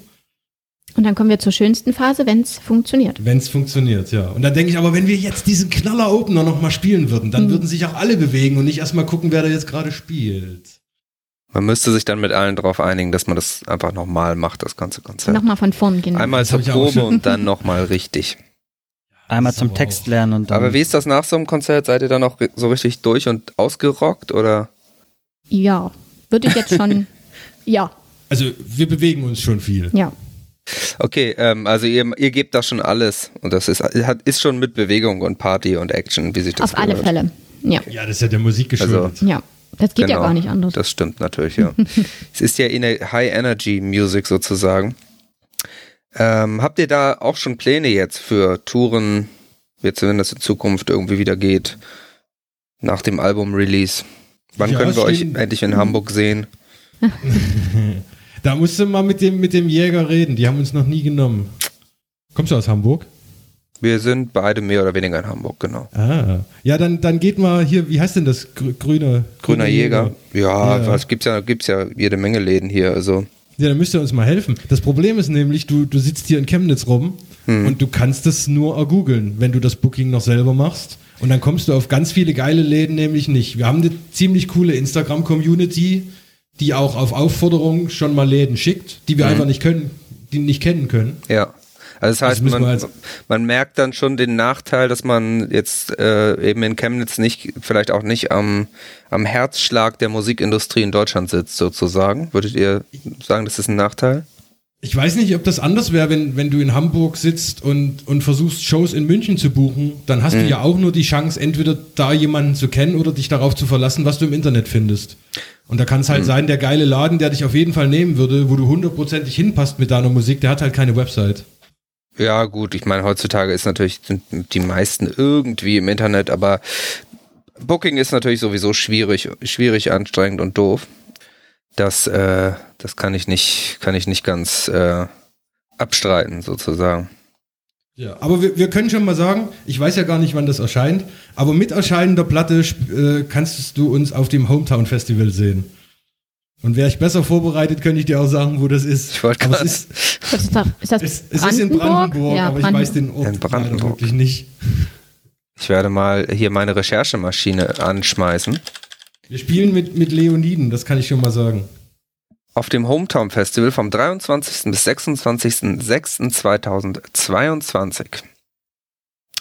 Und dann kommen wir zur schönsten Phase, wenn es funktioniert. Wenn es funktioniert, ja. Und dann denke ich aber, wenn wir jetzt diesen Knaller-Opener nochmal spielen würden, dann würden sich auch alle bewegen und nicht erstmal gucken, wer da jetzt gerade spielt. Man müsste sich dann mit allen darauf einigen, dass man das einfach nochmal macht, das ganze Konzert. Nochmal von vorn, genau. Einmal zur Probe und dann nochmal richtig. [laughs] Einmal zum aber Text lernen und dann. Aber wie ist das nach so einem Konzert? Seid ihr dann auch so richtig durch und ausgerockt oder? Ja, würde ich jetzt schon. [laughs] ja, Also wir bewegen uns schon viel. ja. Okay, ähm, also ihr, ihr gebt da schon alles und das ist, hat, ist schon mit Bewegung und Party und Action, wie sich das Auf alle gehört. Fälle. Ja, Ja, das ist ja der Musik geschuldet. ja. Das geht ja Genau, gar nicht anders. Das stimmt natürlich, ja. [laughs] es ist ja High-Energy-Music sozusagen. Ähm, habt ihr da auch schon Pläne jetzt für Touren, jetzt wenn das in Zukunft irgendwie wieder geht, nach dem Album-Release? Wann Ja, können wir euch endlich in Hamburg sehen? [laughs] Da musst du mal mit dem, mit dem Jäger reden, die haben uns noch nie genommen. Kommst du aus Hamburg? Wir sind beide mehr oder weniger in Hamburg, genau. Ah. Ja, dann, dann geht mal hier, wie heißt denn das? Grü- Grüner, Grüner Jäger. Ja, Ja. was gibt's ja, gibt's ja jede Menge Läden hier, also. Ja, dann müsst ihr uns mal helfen. Das Problem ist nämlich, du, du sitzt hier in Chemnitz rum Hm. und du kannst das nur ergoogeln, wenn du das Booking noch selber machst. Und dann kommst du auf ganz viele geile Läden nämlich nicht. Wir haben eine ziemlich coole Instagram-Community, die auch auf Aufforderung schon mal Läden schickt, die wir Hm. einfach nicht können, die nicht kennen können. Ja. Also das heißt, wir man, als- man merkt dann schon den Nachteil, dass man jetzt äh, eben in Chemnitz nicht, vielleicht auch nicht am, am Herzschlag der Musikindustrie in Deutschland sitzt, sozusagen. Würdet ihr sagen, das ist ein Nachteil? Ich weiß nicht, ob das anders wäre, wenn, wenn du in Hamburg sitzt und, und versuchst, Shows in München zu buchen. Dann hast du ja auch nur die Chance, entweder da jemanden zu kennen oder dich darauf zu verlassen, was du im Internet findest. Und da kann es halt sein, der geile Laden, der dich auf jeden Fall nehmen würde, wo du hundertprozentig hinpasst mit deiner Musik, der hat halt keine Website. Ja, gut, ich meine, heutzutage ist natürlich sind die meisten irgendwie im Internet, aber Booking ist natürlich sowieso schwierig, schwierig, anstrengend und doof. Das, äh, das kann ich nicht, kann ich nicht ganz äh, abstreiten, sozusagen. Ja. Aber wir, wir können schon mal sagen, ich weiß ja gar nicht, wann das erscheint, aber mit erscheinender Platte äh, kannst du uns auf dem Hometown Festival sehen. Und wäre ich besser vorbereitet, könnte ich dir auch sagen, wo das ist. Ich wollte gerade- ist, Das ist, doch, ist das es, es ist in Brandenburg, ja, aber ich weiß den Ort In Brandenburg. wirklich nicht. Ich werde mal hier meine Recherchemaschine anschmeißen. Wir spielen mit, mit Leoniden, das kann ich schon mal sagen. Auf dem Hometown Festival vom 23. bis 26.06.2022.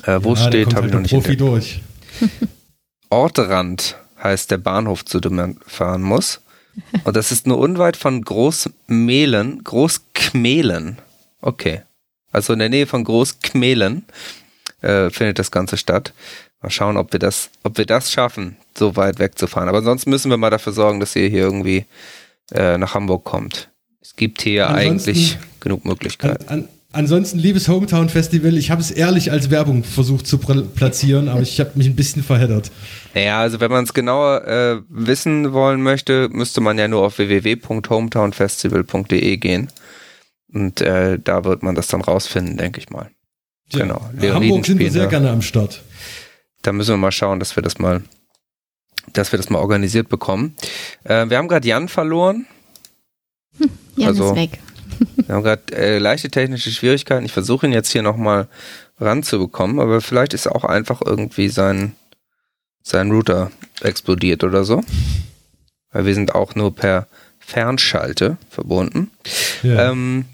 Äh, wo Ja, da steht, habe halt ich noch der nicht Profi entdeckt. durch. [laughs] Orterand heißt der Bahnhof, zu dem man fahren muss. Und das ist nur unweit von Großmehlen, Großkmehlen. Okay. Also in der Nähe von Großkmehlen äh, findet das Ganze statt. Mal schauen, ob wir das, ob wir das schaffen, so weit wegzufahren. Aber sonst müssen wir mal dafür sorgen, dass ihr hier irgendwie äh, nach Hamburg kommt. Es gibt hier Ansonsten- eigentlich genug An, Möglichkeiten. an, ansonsten, liebes Hometown Festival, ich habe es ehrlich als Werbung versucht zu platzieren, aber ich habe mich ein bisschen verheddert. Naja, also wenn man es genauer äh, wissen wollen möchte, müsste man ja nur auf www.hometownfestival.de gehen. Und äh, da wird man das dann rausfinden, denke ich mal. Tja, Genau, Leoniden Hamburg sind wir sehr gerne am Start. Da müssen wir mal schauen, dass wir das mal, dass wir das mal organisiert bekommen. Äh, wir haben gerade Jan verloren. Jan Also- ist weg. Wir haben gerade äh, leichte technische Schwierigkeiten. Ich versuche ihn jetzt hier nochmal ranzubekommen, aber vielleicht ist auch einfach irgendwie sein, sein Router explodiert oder so. Weil wir sind auch nur per Fernschalte verbunden. Ja. Ähm,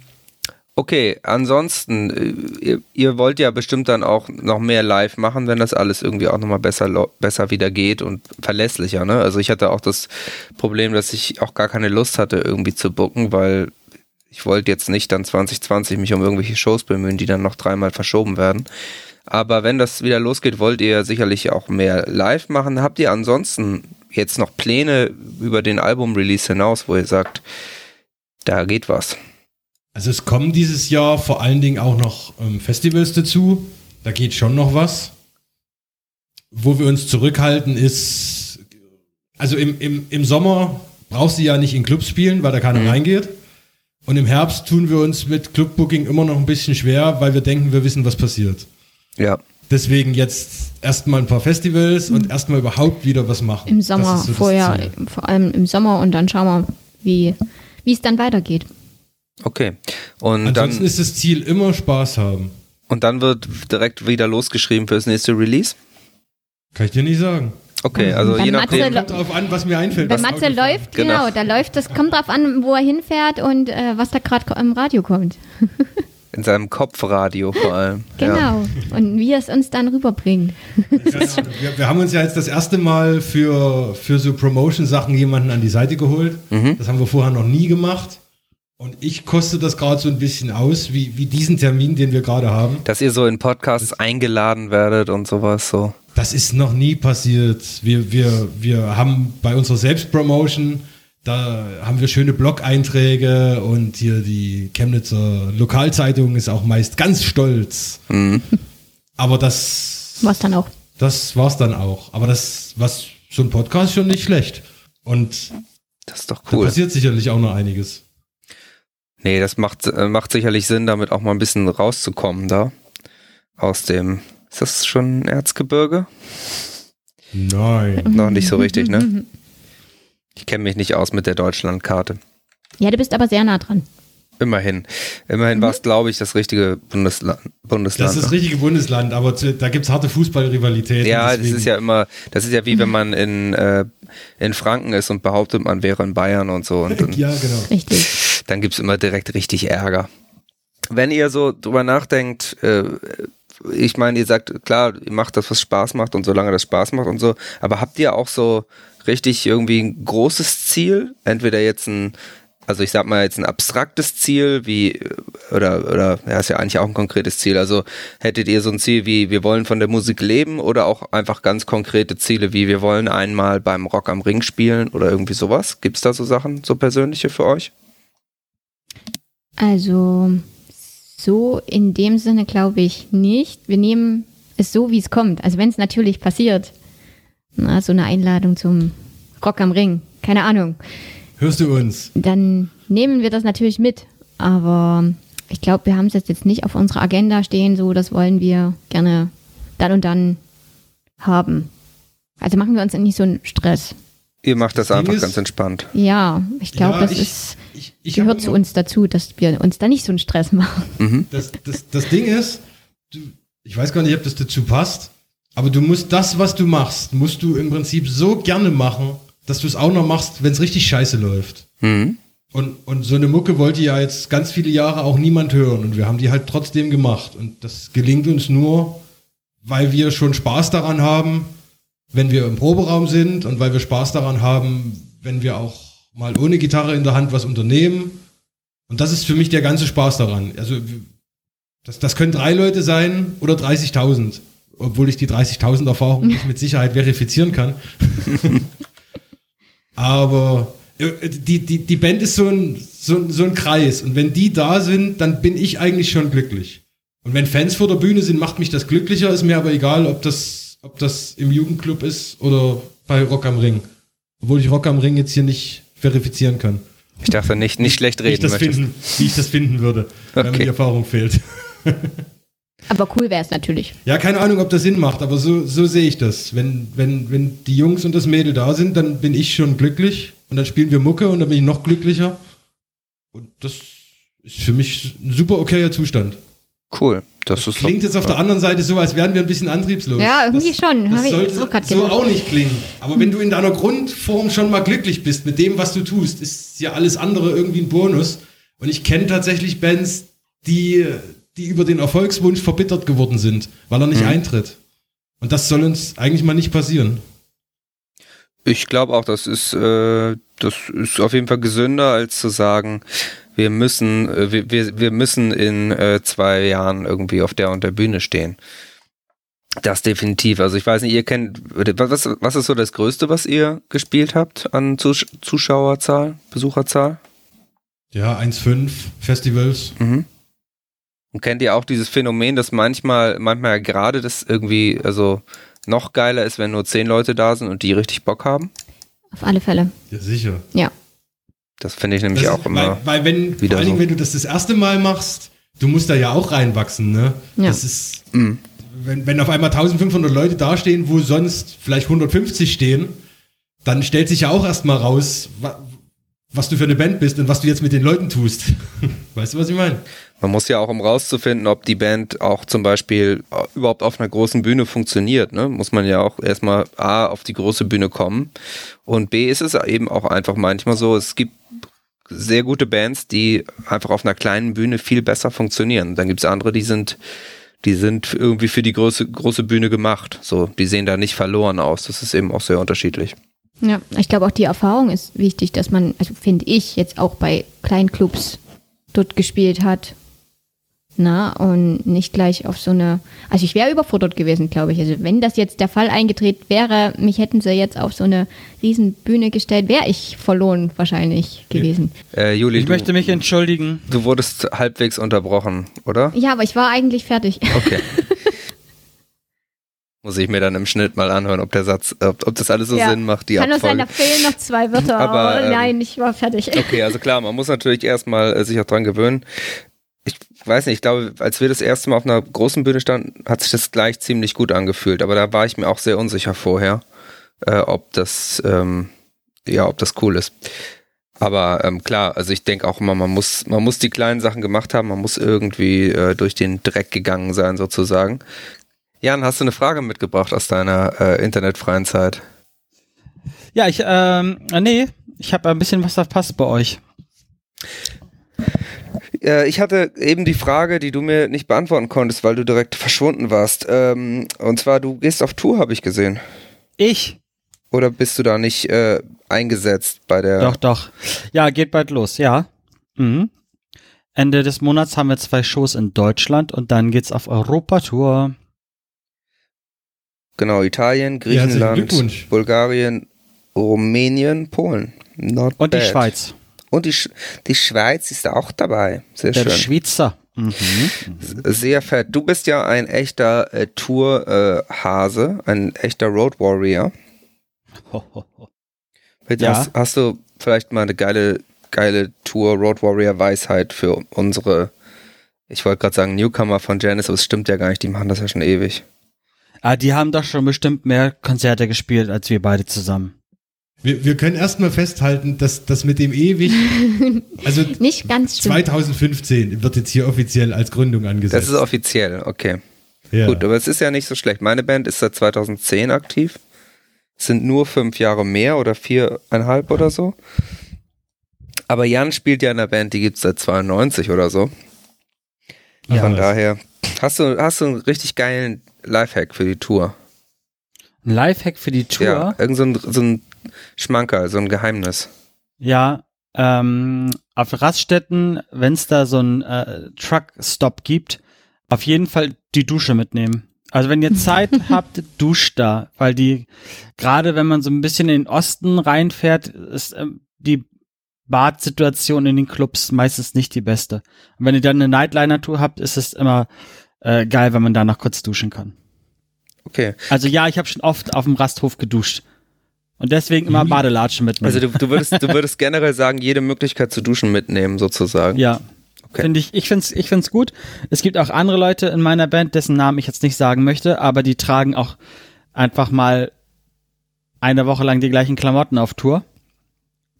okay, ansonsten, äh, ihr, ihr wollt ja bestimmt dann auch noch mehr live machen, wenn das alles irgendwie auch nochmal besser, besser wieder geht und verlässlicher. Ne? Also ich hatte auch das Problem, dass ich auch gar keine Lust hatte, irgendwie zu booken, weil ich wollte jetzt nicht dann 2020 mich um irgendwelche Shows bemühen, die dann noch dreimal verschoben werden. Aber wenn das wieder losgeht, wollt ihr sicherlich auch mehr live machen. Habt ihr ansonsten jetzt noch Pläne über den Album-Release hinaus, wo ihr sagt, da geht was? Also es kommen dieses Jahr vor allen Dingen auch noch ähm, Festivals dazu. Da geht schon noch was. Wo wir uns zurückhalten ist, also im, im, im Sommer brauchst du ja nicht in Clubs spielen, weil da keiner Mhm. reingeht. Und im Herbst tun wir uns mit Clubbooking immer noch ein bisschen schwer, weil wir denken, wir wissen, was passiert. Ja, Deswegen jetzt erstmal ein paar Festivals und erstmal überhaupt wieder was machen. Im Das Sommer so das vorher, vor allem im Sommer und dann schauen wir, wie wie es dann weitergeht. okay. Und Ansonsten dann, ist das Ziel immer Spaß haben. und dann wird direkt wieder losgeschrieben fürs nächste Release? Kann ich dir nicht sagen. Okay, also Bei je Matze nachdem. Kommt drauf an, was mir einfällt. Was Matze läuft, Genau. genau. da läuft das, kommt drauf an, wo er hinfährt und äh, was da gerade im Radio kommt. [laughs] In seinem Kopfradio vor allem. Genau. Ja. Und wie es uns dann rüberbringt. Ahnung. [laughs] Wir, wir haben uns ja jetzt das erste Mal für, für so Promotion-Sachen jemanden an die Seite geholt. Mhm. Das haben wir vorher noch nie gemacht. Und ich koste das gerade so ein bisschen aus, wie, wie diesen Termin, den wir gerade haben. Dass ihr so in Podcasts eingeladen werdet und sowas so. Das ist noch nie passiert. Wir, wir, wir haben bei unserer Selbstpromotion, da haben wir schöne Blog-Einträge und hier die Chemnitzer Lokalzeitung ist auch meist ganz stolz. Mhm. Aber das, Was dann auch. das war's dann auch. Aber das, was so ein Podcast ist schon nicht schlecht. Und Das ist doch da cool. passiert sicherlich auch noch einiges. Nee, das macht, äh, macht sicherlich Sinn, damit auch mal ein bisschen rauszukommen da. Aus dem. Ist das schon Erzgebirge? Nein. Noch nicht so richtig, ne? Ich kenne mich nicht aus mit der Deutschlandkarte. Ja, du bist aber sehr nah dran. Immerhin. Immerhin war es, glaube ich, das richtige Bundesland. Bundesland Das ist das ne? richtige Bundesland, aber zu, da gibt's harte Fußballrivalitäten. ja, das deswegen- ist ja immer, das ist ja wie wenn man in, äh, in Franken ist und behauptet, man wäre in Bayern und so. Und [laughs] dann, Ja, genau. Richtig. Dann gibt's immer direkt richtig Ärger. Wenn ihr so drüber nachdenkt, äh, ich meine, ihr sagt, klar, ihr macht das, was Spaß macht und solange das Spaß macht und so, aber habt ihr auch so richtig irgendwie ein großes Ziel? Entweder jetzt ein, also ich sag mal jetzt ein abstraktes Ziel, wie, oder, oder, ja, ist ja eigentlich auch ein konkretes Ziel. Also hättet ihr so ein Ziel wie, wir wollen von der Musik leben oder auch einfach ganz konkrete Ziele wie, wir wollen einmal beim Rock am Ring spielen oder irgendwie sowas? Gibt's da so Sachen, so persönliche für euch? Also, so in dem Sinne glaube ich nicht. Wir nehmen es so, wie es kommt. Also, wenn es natürlich passiert, na, so eine Einladung zum Rock am Ring, keine Ahnung, Hörst du uns? dann nehmen wir das natürlich mit. Aber ich glaube, wir haben es jetzt nicht auf unserer Agenda stehen, so, das wollen wir gerne dann und dann haben. Also machen wir uns nicht so einen Stress. Ihr macht das, Das einfach ist- ganz entspannt. Ja, ich glaube, Ja, das ich- ist, Ich, ich gehört zu uns dazu, dass wir uns da nicht so einen Stress machen. Mhm. Das, das, das Ding ist, du, ich weiß gar nicht, ob das dazu passt, Aber du musst das, was du machst, musst du im Prinzip so gerne machen, dass du es auch noch machst, wenn es richtig scheiße läuft. Mhm. Und, und so eine Mucke wollte ja jetzt ganz viele Jahre auch niemand hören. Und wir haben die halt trotzdem gemacht. Und das gelingt uns nur, weil wir schon Spaß daran haben, wenn wir im Proberaum sind und weil wir Spaß daran haben, wenn wir auch mal ohne Gitarre in der Hand was unternehmen. Und das ist für mich der ganze Spaß daran. Also das, das können drei Leute sein oder 30.000, obwohl ich die 30.000 Erfahrung nicht mit Sicherheit verifizieren kann. [laughs] Aber äh, die, die, die Band ist so ein, so, so ein Kreis. Und wenn die da sind, dann bin ich eigentlich schon glücklich. Und wenn Fans vor der Bühne sind, macht mich das glücklicher. Ist mir aber egal, ob das, ob das im Jugendclub ist oder bei Rock am Ring. Obwohl ich Rock am Ring jetzt hier nicht verifizieren kann. Ich dachte nicht, nicht schlecht Wie ich, reden das finden, wie ich das finden würde, wenn mir Okay. die Erfahrung fehlt. [laughs] Aber cool wäre es natürlich. Ja, keine Ahnung, ob das Sinn macht, aber so, so sehe ich das. Wenn, wenn, wenn die Jungs und das Mädel da sind, dann bin ich schon glücklich und dann spielen wir Mucke und dann bin ich noch glücklicher. Und das ist für mich ein super okayer Zustand. Cool. Das ist Klingt jetzt auf der anderen Seite so, als wären wir ein bisschen antriebslos. Ja, irgendwie das, schon. Das sollte so gedacht. auch nicht klingen. Aber wenn du in deiner Grundform schon mal glücklich bist mit dem, was du tust, ist ja alles andere irgendwie ein Bonus. Und ich kenne tatsächlich Bands, die, die über den Erfolgswunsch verbittert geworden sind, weil er nicht Mhm. eintritt. Und das soll uns eigentlich mal nicht passieren. Ich glaube auch, das ist, äh, das ist auf jeden Fall gesünder, als zu sagen, wir müssen, äh, wir, wir, wir müssen in äh, zwei Jahren irgendwie auf der und der Bühne stehen. Das definitiv. Also ich weiß nicht, ihr kennt, was, was ist so das Größte, was ihr gespielt habt an Zus Zuschauerzahl, Besucherzahl? Ja, 1,5 Festivals. Mhm. Und kennt ihr auch dieses Phänomen, dass manchmal, manchmal gerade das irgendwie, also noch geiler ist, wenn nur zehn Leute da sind und die richtig Bock haben? Auf alle Fälle. Ja, sicher. Ja. Das finde ich nämlich Das auch ist, immer. Weil, weil wenn, wieder vor allen Dingen, so. wenn du das das erste Mal machst, du musst da ja auch reinwachsen, ne? Ja. Das ist, Mhm. wenn, wenn auf einmal 1500 Leute dastehen, wo sonst vielleicht 150 stehen, dann stellt sich ja auch erstmal raus, was du für eine Band bist und was du jetzt mit den Leuten tust. [laughs] weißt du, was ich meine? Man muss ja auch, um rauszufinden, ob die Band auch zum Beispiel äh, überhaupt auf einer großen Bühne funktioniert, ne, muss man ja auch erstmal A, auf die große Bühne kommen und B, ist es eben auch einfach manchmal so, es gibt sehr gute Bands, die einfach auf einer kleinen Bühne viel besser funktionieren. Dann gibt es andere, die sind, die sind irgendwie für die große, große Bühne gemacht. So, die sehen da nicht verloren aus. Das ist eben auch sehr unterschiedlich. Ja, ich glaube auch die Erfahrung ist wichtig, dass man, also finde ich, jetzt auch bei Kleinclubs dort gespielt hat. Na, und nicht gleich auf so eine, also ich wäre überfordert gewesen, glaube ich. Also wenn das jetzt der Fall eingetreten wäre, mich hätten sie jetzt auf so eine riesen Bühne gestellt, wäre ich verloren wahrscheinlich gewesen. Äh, Juli, Ich du, möchte mich entschuldigen. du wurdest halbwegs unterbrochen, oder? Ja, aber ich war eigentlich fertig. Okay. [laughs] Muss ich mir dann im Schnitt mal anhören, ob der Satz, ob, ob das alles so Ja. Sinn macht, die Kann nur sein, Abfolge. da fehlen noch zwei Wörter, [laughs] Aber, aber, ähm, nein, ich war fertig. [laughs] Okay, also klar, man muss natürlich erstmal äh, sich auch dran gewöhnen. Ich weiß nicht, ich glaube, als wir das erste Mal auf einer großen Bühne standen, hat sich das gleich ziemlich gut angefühlt. Aber da war ich mir auch sehr unsicher vorher, äh, ob das, ähm, ja, ob das cool ist. Aber ähm, klar, also ich denke auch immer, man muss, man muss die kleinen Sachen gemacht haben, man muss irgendwie äh, durch den Dreck gegangen sein, sozusagen. Jan, hast du eine Frage mitgebracht aus deiner äh, internetfreien Zeit? Ja, ich, ähm, äh, nee, ich habe ein bisschen was verpasst bei euch. Äh, ich hatte eben die Frage, die du mir nicht beantworten konntest, weil du direkt verschwunden warst. Ähm, und zwar, du gehst auf Tour, habe ich gesehen. Ich? Oder bist du da nicht äh, eingesetzt bei der... Doch, doch. Ja, geht bald los, ja. Mhm. Ende des Monats haben wir zwei Shows in Deutschland und dann geht's auf Europatour. Genau, Italien, Griechenland, Glückwunsch. Bulgarien, Rumänien, Polen. Not Und die bad. Schweiz. Und die, Sch die Schweiz ist auch dabei. Sehr Der schön. Schweizer. Mhm. Sehr fett. Du bist ja ein echter äh, Tour-Hase, ein echter Road Warrior. Ho, ho, ho. Bitte, Hast, hast du vielleicht mal eine geile, geile Tour Road Warrior Weisheit für unsere, ich wollte gerade sagen Newcomer von Janice, aber es stimmt ja gar nicht, die machen das ja schon ewig. Ah, die haben doch schon bestimmt mehr Konzerte gespielt als wir beide zusammen. Wir, wir können erstmal festhalten, dass das mit dem ewig, [laughs] also Nicht ganz stimmt. 2015 wird jetzt hier offiziell als Gründung Das angesetzt. ist offiziell, okay. Ja. Gut, aber es ist ja nicht so schlecht. Meine Band ist seit 2010 aktiv. Es sind nur fünf Jahre mehr oder viereinhalb oder so. Aber Jan spielt ja in der Band, die gibt's seit 92 oder so. Ach, Von was. daher hast du, hast du einen richtig geilen Lifehack für die Tour. Ein Lifehack für die Tour. Ja, irgend so ein, so ein Schmankerl, so ein Geheimnis. Ja, ähm, auf Raststätten, wenn es da so einen äh, Truckstop gibt, auf jeden Fall die Dusche mitnehmen. Also wenn ihr [laughs] Zeit habt, duscht da, weil die, gerade wenn man so ein bisschen in den Osten reinfährt, ist ähm, die Badsituation in den Clubs meistens nicht die beste. Und wenn ihr dann eine Nightliner-Tour habt, ist es immer äh, geil, wenn man da noch kurz duschen kann. Okay. Also ja, ich habe schon oft auf dem Rasthof geduscht. Und deswegen immer Juli- Badelatschen mitnehmen. Also du, du würdest, du würdest generell sagen, jede Möglichkeit zu duschen mitnehmen, sozusagen. Ja. Okay. Finde ich, ich finde es ich find's gut. Es gibt auch andere Leute in meiner Band, dessen Namen ich jetzt nicht sagen möchte, aber die tragen auch einfach mal eine Woche lang die gleichen Klamotten auf Tour.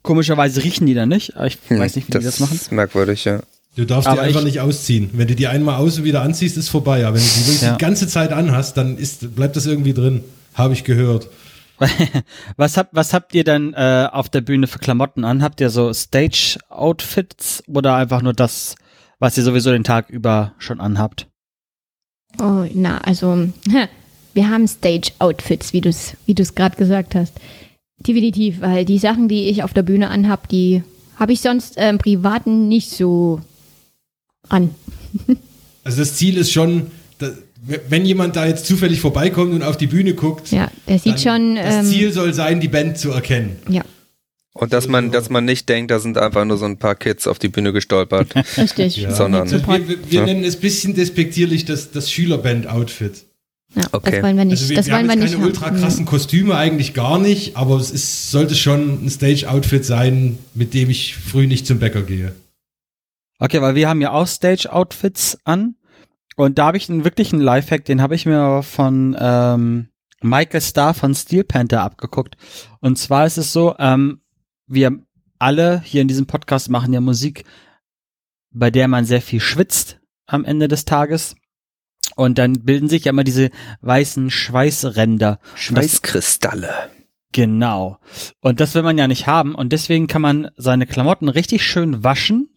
Komischerweise riechen die da nicht. aber Ich Hm, weiß nicht, wie die das machen. ist merkwürdig, ja. Du darfst Aber die einfach ich- nicht ausziehen. Wenn du die einmal aus und wieder anziehst, ist vorbei. Aber wenn du die wirklich Ja. die ganze Zeit anhast, dann ist, bleibt das irgendwie drin. Habe ich gehört. [laughs] Was habt, was habt ihr denn äh, auf der Bühne für Klamotten an? Habt ihr so Stage-Outfits oder einfach nur das, was ihr sowieso den Tag über schon anhabt? Oh, na, also, [laughs] wir haben Stage-Outfits, wie du es wie du's gerade gesagt hast. Definitiv, weil die Sachen, die ich auf der Bühne anhab, die habe ich sonst äh, im Privaten nicht so an. [laughs] Also das Ziel ist schon, wenn jemand da jetzt zufällig vorbeikommt und auf die Bühne guckt, Ja, der sieht schon, das ähm, Ziel soll sein, die Band zu erkennen. ja, Und dass man, dass man nicht denkt, da sind einfach nur so ein paar Kids auf die Bühne gestolpert. [laughs] richtig. Ja. Sondern- wir, wir, wir Ja. nennen es ein bisschen despektierlich das, das Schülerband-Outfit. Ja, Okay. das wollen wir nicht, Also wir, das wir wollen haben wir keine ultra haben. krassen Kostüme eigentlich gar nicht, aber es ist, sollte schon ein Stage-Outfit sein, mit dem ich früh nicht zum Bäcker gehe. Okay, weil wir haben ja auch Stage-Outfits an. Und da habe ich einen wirklichen Lifehack, den habe ich mir von ähm, Michael Starr von Steel Panther abgeguckt. Und zwar ist es so, ähm, wir alle hier in diesem Podcast machen ja Musik, bei der man sehr viel schwitzt am Ende des Tages. Und dann bilden sich ja immer diese weißen Schweißränder. Schweißkristalle. Genau. Und das will man ja nicht haben. Und deswegen kann man seine Klamotten richtig schön waschen.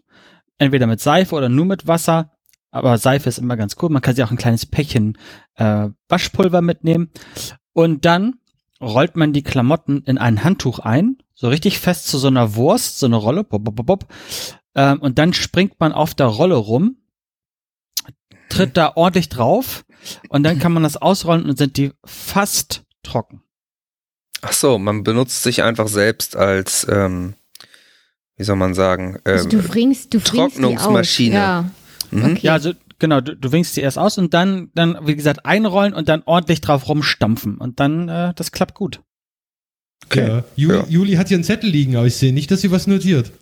Entweder mit Seife oder nur mit Wasser. Aber Seife ist immer ganz cool. Man kann sich auch ein kleines Päckchen äh, Waschpulver mitnehmen. Und dann rollt man die Klamotten in ein Handtuch ein. So richtig fest zu so einer Wurst, so eine Rolle. Bop, bop, bop. Ähm, und dann springt man auf der Rolle rum. Tritt da ordentlich drauf. Und dann kann man das ausrollen und sind die fast trocken. Ach so, man benutzt sich einfach selbst als, ähm, wie soll man sagen, ähm, Also du bringst, du bringst die aus. Trocknungsmaschine. Ja. Mhm. Okay. Ja, also genau, du, du winkst die erst aus und dann, dann, wie gesagt, einrollen und dann ordentlich drauf rumstampfen. Und dann, äh, das klappt gut. Okay. Ja. Juli, Ja. Juli hat hier einen Zettel liegen, aber ich sehe nicht, dass sie was notiert. [laughs]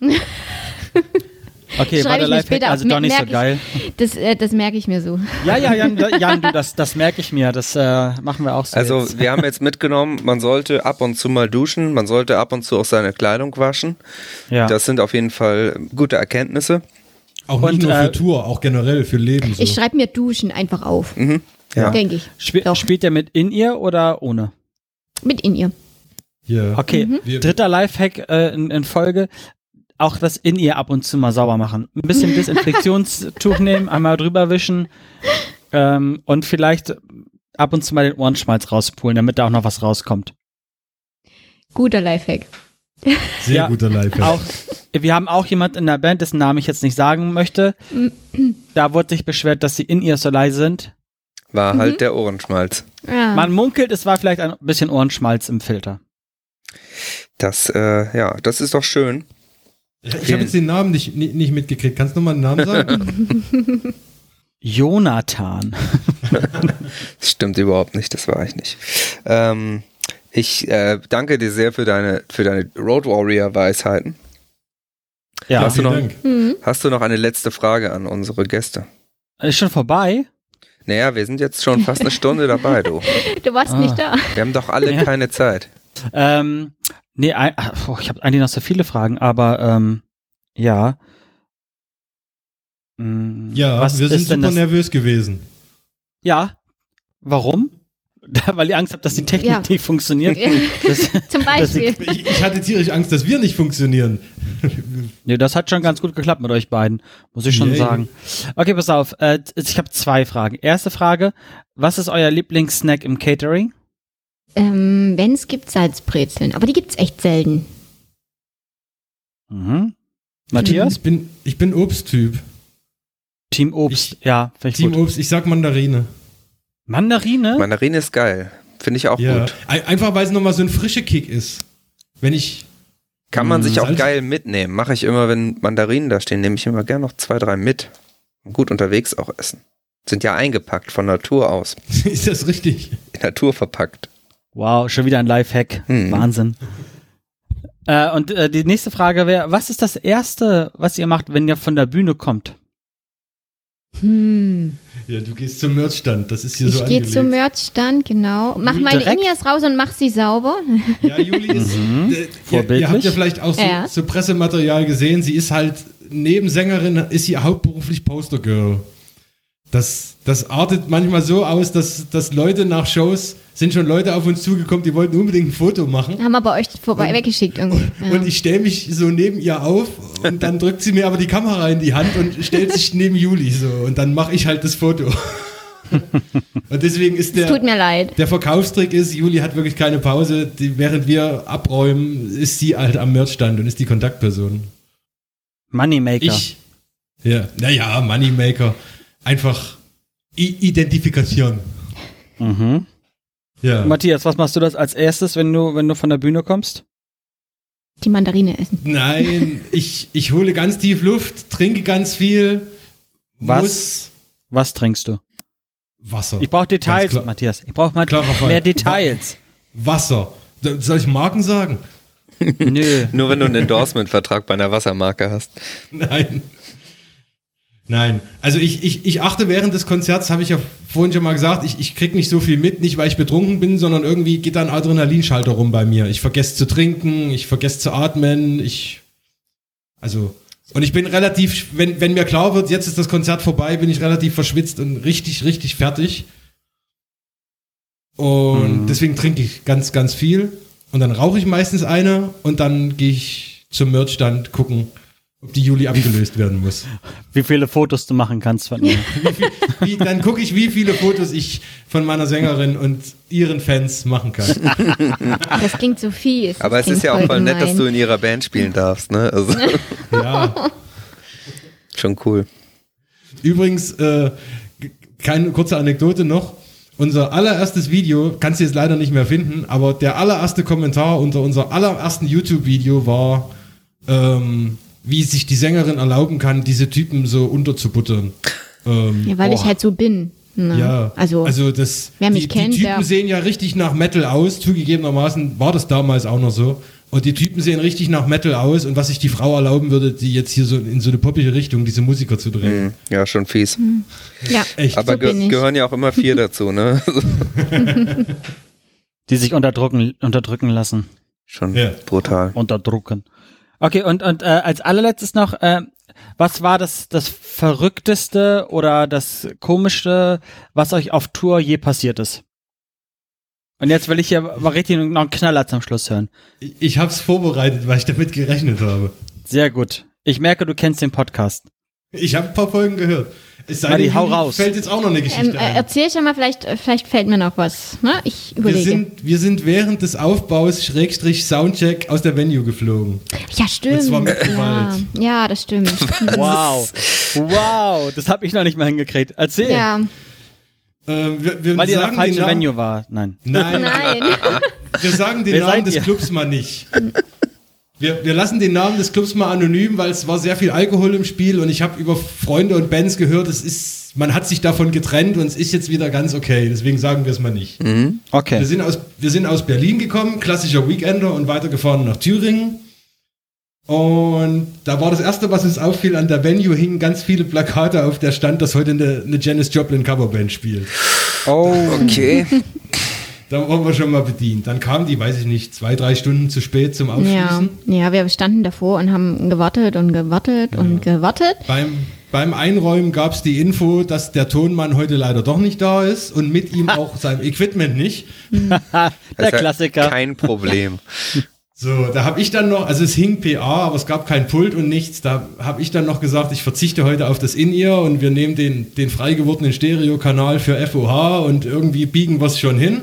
Okay, Schreibe war der ich mir Lifehack später also auf. doch nicht so Merk ich. geil. Das, äh, das merke ich mir so. Ja, ja, Jan, Jan du, das, das merke ich mir. Das äh, machen wir auch so. Also jetzt. wir haben jetzt mitgenommen, man sollte ab und zu mal duschen, man sollte ab und zu auch seine Kleidung waschen. ja. Das sind auf jeden Fall gute Erkenntnisse. Auch Und, nicht nur äh, für Tour, auch generell für Leben. So. Ich schreibe mir Duschen einfach auf, Mhm. Ja. denke ich. Spiel, doch. spielt ihr mit in ihr oder ohne? Mit in ihr. ja. Okay, Wir- dritter Lifehack äh, in, in Folge. Auch das in ihr ab und zu mal sauber machen. Ein bisschen Desinfektionstuch [laughs] nehmen, einmal drüber wischen ähm, und vielleicht ab und zu mal den Ohrenschmalz rauspulen, damit da auch noch was rauskommt. Guter Lifehack. Sehr ja, guter Lifehack. Auch, wir haben auch jemand in der Band, dessen Namen ich jetzt nicht sagen möchte. Da wurde sich beschwert, dass sie in ihr so leise sind. War Mhm. halt der Ohrenschmalz. Ja. Man munkelt, es war vielleicht ein bisschen Ohrenschmalz im Filter. Das, äh, ja, das ist doch schön. Ich habe jetzt den Namen nicht, nicht, nicht mitgekriegt. Kannst du nochmal den Namen sagen? [laughs] Jonathan. [laughs] Das stimmt überhaupt nicht, das war ich nicht. Ähm, ich äh, danke dir sehr für deine, für deine Road Warrior Weisheiten. Ja, Hast du Vielen noch- Dank. Mhm. Hast du noch eine letzte Frage an unsere Gäste? ist schon vorbei. Naja, wir sind jetzt schon fast eine Stunde dabei, du. [laughs] Du warst Ah. nicht da. Wir haben doch alle Ja. keine Zeit. Ähm, nee, ein, oh, ich habe eigentlich noch so viele Fragen, aber ähm, ja. Hm, Ja, was wir sind super das? nervös gewesen. Ja, Warum? [laughs] Weil ihr Angst habt, dass die Technik Ja. nicht funktioniert. [laughs] Das, [laughs] Zum Beispiel. Ich, ich hatte tierisch Angst, dass wir nicht funktionieren. nee, das hat schon ganz gut geklappt mit euch beiden, muss ich schon Yay. sagen. Okay, pass auf. Äh, ich habe zwei Fragen. Erste Frage: Was ist euer Lieblingssnack im Catering? Ähm, Wenn es gibt Salzbrezeln, aber die gibt's echt selten. Mhm. Matthias? Ich bin, ich bin Obsttyp. Team Obst. ja, ich Team gut. Obst, ich sag Mandarine. Mandarine? Mandarine ist geil. Finde ich auch Ja. gut. Ein- Einfach weil es nochmal so ein frischer Kick ist. Wenn ich. Kann man Mm, sich auch Salz- geil mitnehmen. Mache ich immer, wenn Mandarinen da stehen, nehme ich immer gern noch zwei, drei mit. Und gut unterwegs auch essen. Sind ja eingepackt von Natur aus. [laughs] ist das richtig? In Natur verpackt. Wow, schon wieder ein Lifehack. Mhm. Wahnsinn. Äh, und äh, die nächste Frage wäre, was ist das Erste, was ihr macht, wenn ihr von der Bühne kommt? Hm. Ja, du gehst zum Merchstand. Das ist hier so Ich gehe angelegt. zum Merchstand, genau. Mach meine Direkt? Inias raus und mach sie sauber. Ja, Juli ist. Mhm. Äh, ihr, ihr habt ja vielleicht auch so, Ja. so Pressematerial gesehen. Sie ist halt neben Sängerin, ist sie hauptberuflich Postergirl. Das, das artet manchmal so aus, dass, dass Leute nach Shows sind schon Leute auf uns zugekommen, die wollten unbedingt ein Foto machen. Haben aber euch vorbei weggeschickt irgendwie. [laughs] Ja. Und ich stelle mich so neben ihr auf und dann drückt sie mir aber die Kamera in die Hand und stellt sich neben Juli so. Und dann mache ich halt das Foto. [laughs] und deswegen ist es tut der, mir leid. der Verkaufstrick ist, Juli hat wirklich keine Pause. Die, während wir abräumen, ist sie halt am Merchstand und ist die Kontaktperson. Moneymaker. Ich. Ja, naja, Moneymaker. Einfach I Identifikation. Mhm. Ja. Matthias, was machst du das als erstes, wenn du, wenn du von der Bühne kommst? Die Mandarine essen. Nein, [laughs] ich, ich hole ganz tief Luft, trinke ganz viel. Was? Muss Was trinkst du? Wasser. Ich brauche Details. Matthias. Ich brauche mal mehr Details. Wasser. Soll ich Marken sagen? [laughs] Nö. Nur wenn du einen Endorsement-Vertrag bei einer Wassermarke hast. Nein. Nein. Also ich, ich, ich achte während des Konzerts, habe ich ja vorhin schon mal gesagt, ich, ich krieg nicht so viel mit, nicht weil ich betrunken bin, sondern irgendwie geht da ein Adrenalinschalter rum bei mir. Ich vergesse zu trinken, ich vergesse zu atmen, ich. Also. Und ich bin relativ, wenn, wenn mir klar wird, jetzt ist das Konzert vorbei, bin ich relativ verschwitzt und richtig, richtig fertig. Und deswegen trinke ich ganz, ganz viel. Und dann rauche ich meistens eine und dann gehe ich zum Merchstand gucken, ob die Juli abgelöst werden muss. Wie viele Fotos du machen kannst von ihr. Wie, dann gucke ich, wie viele Fotos ich von meiner Sängerin und ihren Fans machen kann. Das klingt so fies. Aber es ist ja auch voll nett, dass du in ihrer Band spielen darfst, ne? Also, [laughs] Ja. schon cool. Übrigens, äh, keine kurze Anekdote noch. Unser allererstes Video, kannst du jetzt leider nicht mehr finden, aber der allererste Kommentar unter unser allerersten YouTube-Video war, ähm, wie sich die Sängerin erlauben kann, diese Typen so unterzubuttern. Ähm, Ja, weil ich Oh. halt so bin. Ne? Ja, Also, also das, wer mich die, kennt, die Typen sehen ja richtig nach Metal aus. Zugegebenermaßen war das damals auch noch so. Und die Typen sehen richtig nach Metal aus. Und was sich die Frau erlauben würde, die jetzt hier so in so eine poppige Richtung, diese Musiker zu drehen. Mhm. Ja, schon fies. ja, Echt. Aber so ge bin ich. gehören ja auch immer vier [laughs] dazu, ne? [laughs] Die sich unterdrücken, unterdrücken lassen. schon Ja. brutal. Unterdrucken. Okay, und, und äh, als allerletztes noch, äh, was war das, das Verrückteste oder das Komischste, was euch auf Tour je passiert ist? Und jetzt will ich hier mal richtig noch einen Knaller zum Schluss hören. Ich, ich habe es vorbereitet, weil ich damit gerechnet habe. Sehr gut. Ich merke, du kennst den Podcast. Ich habe ein paar Folgen gehört. Es sei Madi, denn, hau raus. fällt jetzt auch noch eine Geschichte ähm, äh, ein. erzähl schon mal, vielleicht, äh, vielleicht fällt mir noch was. Ne? Ich Wir überlege. sind, wir sind während des Aufbaus Schrägstrich Soundcheck aus der Venue geflogen. ja, stimmt. Und zwar mit ja. Gewalt. ja, das stimmt. [laughs] Wow. Wow, das habe ich noch nicht mal hingekriegt. Erzähl. ja, Ähm, wir, wir Weil ihr falschen Namen, Venue war. Nein. Nein, [laughs] nein. wir sagen den Wer Namen des ihr? Clubs mal nicht. [laughs] Wir, wir lassen den Namen des Clubs mal anonym, weil es war sehr viel Alkohol im Spiel und ich habe über Freunde und Bands gehört, es ist, man hat sich davon getrennt und es ist jetzt wieder ganz okay. Deswegen sagen wir es mal nicht. Wir Okay. sind, aus, wir sind aus Berlin gekommen, klassischer Weekender und weitergefahren nach Thüringen. Und da war das erste, was uns auffiel, an der Venue hingen ganz viele Plakate auf der stand, dass heute eine, eine Janis Joplin Coverband spielt. Oh. Okay. [laughs] da waren wir schon mal bedient. Dann kam die, weiß ich nicht, zwei, drei Stunden zu spät zum Ja, Aufschließen. ja, wir standen davor und haben gewartet und gewartet und gewartet. Beim, beim Einräumen gab es die Info, dass der Tonmann heute leider doch nicht da ist und mit ihm [laughs] auch sein Equipment nicht. [laughs] Der ist ja Klassiker. Kein Problem. [laughs] So, da habe ich dann noch, also es hing PA, aber es gab kein Pult und nichts. Da habe ich dann noch gesagt, ich verzichte heute auf das In-Ear und wir nehmen den, den frei gewordenen Stereokanal für FOH und irgendwie biegen wir es schon hin.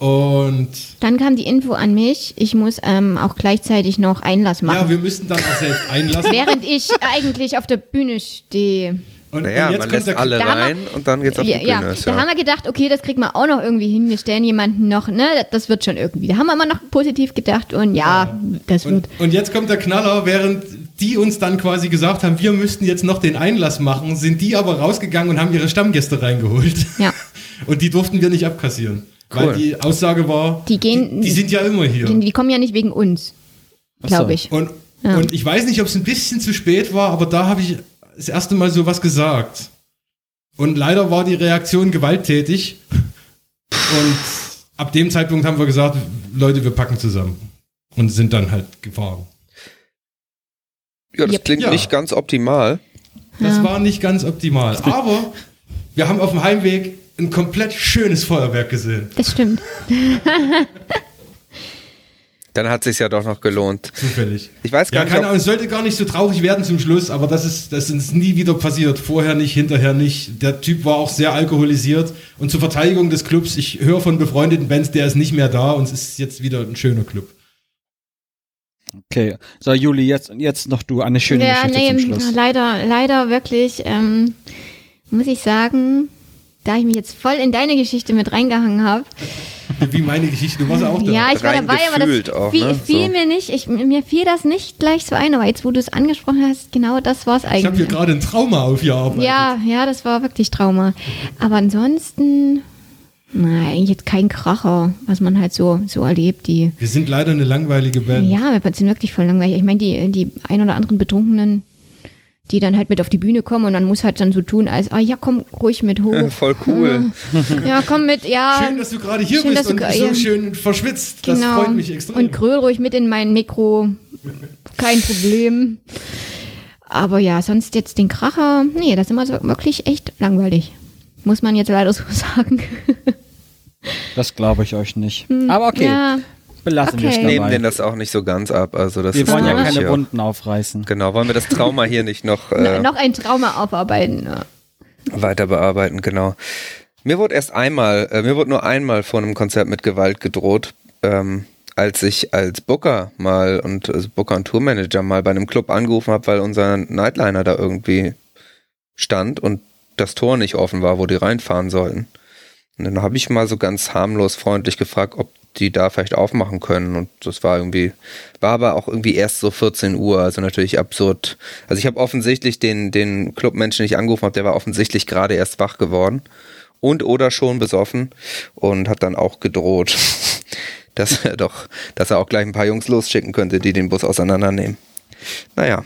Ja. Und Dann kam die Info an mich, ich muss ähm, auch gleichzeitig noch Einlass ja, machen. wir müssten dann auch selbst einlassen. während ich eigentlich auf der Bühne stehe. Und, Naja, und jetzt man kommt lässt der, alle Da haben wir- rein und dann geht's auf die Ja, Bühne. ja, da ja. haben wir gedacht, okay, das kriegen wir auch noch irgendwie hin. Wir stellen jemanden noch, ne, das wird schon irgendwie. Da haben wir immer noch positiv gedacht und ja, das Und, wird. und jetzt kommt der Knaller, während die uns dann quasi gesagt haben, wir müssten jetzt noch den Einlass machen, sind die aber rausgegangen und haben ihre Stammgäste reingeholt. Ja. [laughs] Und die durften wir nicht abkassieren. Cool. Weil die Aussage war, Die gehen- die, die sind ja immer hier. Die, die kommen ja nicht wegen uns, glaube ich. Und, Ja. und ich weiß nicht, ob es ein bisschen zu spät war, aber da habe ich das erste Mal sowas gesagt. Und leider war die Reaktion gewalttätig. Und ab dem Zeitpunkt haben wir gesagt, Leute, wir packen zusammen. Und sind dann halt gefahren. Ja, das Yep. klingt Ja. nicht ganz optimal. Das Ja. war nicht ganz optimal. Aber wir haben auf dem Heimweg ein komplett schönes Feuerwerk gesehen. Das stimmt. [laughs] Dann hat sich ja doch noch gelohnt. Zufällig. Ich weiß gar Ja, nicht, Ahnung, es sollte gar nicht so traurig werden zum Schluss, aber das ist, das ist nie wieder passiert. Vorher nicht, hinterher nicht. Der Typ war auch sehr alkoholisiert. Und zur Verteidigung des Clubs, ich höre von befreundeten Bands, der ist nicht mehr da und es ist jetzt wieder ein schöner Club. Okay. So, Juli, jetzt, jetzt noch du eine schöne ja, Geschichte nee, zum Schluss. leider, leider wirklich, ähm, muss ich sagen, da ich mich jetzt voll in deine Geschichte mit reingehangen habe. [laughs] Wie meine Geschichte, du warst auch da. Ja, ich war dabei, aber das auch, fiel, ne? fiel So. mir nicht, ich, mir fiel das nicht gleich so ein, aber jetzt, wo du es angesprochen hast, genau das war es ich habe hier eigentlich. gerade ein Trauma aufgearbeitet. Ja, ja, das war wirklich Trauma. Aber ansonsten, na, eigentlich jetzt kein Kracher, was man halt so, so erlebt, die, Wir sind leider eine langweilige Band. ja, wir sind wirklich voll langweilig. Ich meine, die, die ein oder anderen Betrunkenen, die dann halt mit auf die Bühne kommen und dann muss halt dann so tun, als, ah ja, komm ruhig mit hoch. [laughs] Voll cool. Ja, komm mit, ja. Schön, dass du gerade hier Schön, bist dass du und ge- so ja. schön verschwitzt. Das genau. freut mich extrem. Und gröl ruhig mit in mein Mikro. Kein Problem. Aber ja, sonst jetzt den Kracher, nee, das ist immer so wirklich echt langweilig. Muss man jetzt leider so [laughs] sagen. Das glaube ich euch nicht. Aber okay, Hm, Ja, belassen wir es okay. dabei. Nehmen den das auch nicht so ganz ab. Also das wir ist, wollen ja ich, keine Wunden aufreißen. Genau, wollen wir das Trauma hier nicht noch [laughs] äh, noch ein Trauma aufarbeiten. Weiter bearbeiten, genau. Mir wurde erst einmal, äh, mir wurde nur einmal vor einem Konzert mit Gewalt gedroht, ähm, als ich als Booker mal und also Booker und Tourmanager mal bei einem Club angerufen habe, weil unser Nightliner da irgendwie stand und das Tor nicht offen war, wo die reinfahren sollten. Und dann habe ich mal so ganz harmlos freundlich gefragt, ob die da vielleicht aufmachen können. Und das war irgendwie, war aber auch irgendwie erst so 14 Uhr, also natürlich absurd. Also ich habe offensichtlich den, den Clubmenschen, den ich angerufen habe, der war offensichtlich gerade erst wach geworden und oder schon besoffen und hat dann auch gedroht, [laughs] dass er doch, dass er auch gleich ein paar Jungs losschicken könnte, die den Bus auseinandernehmen. Naja,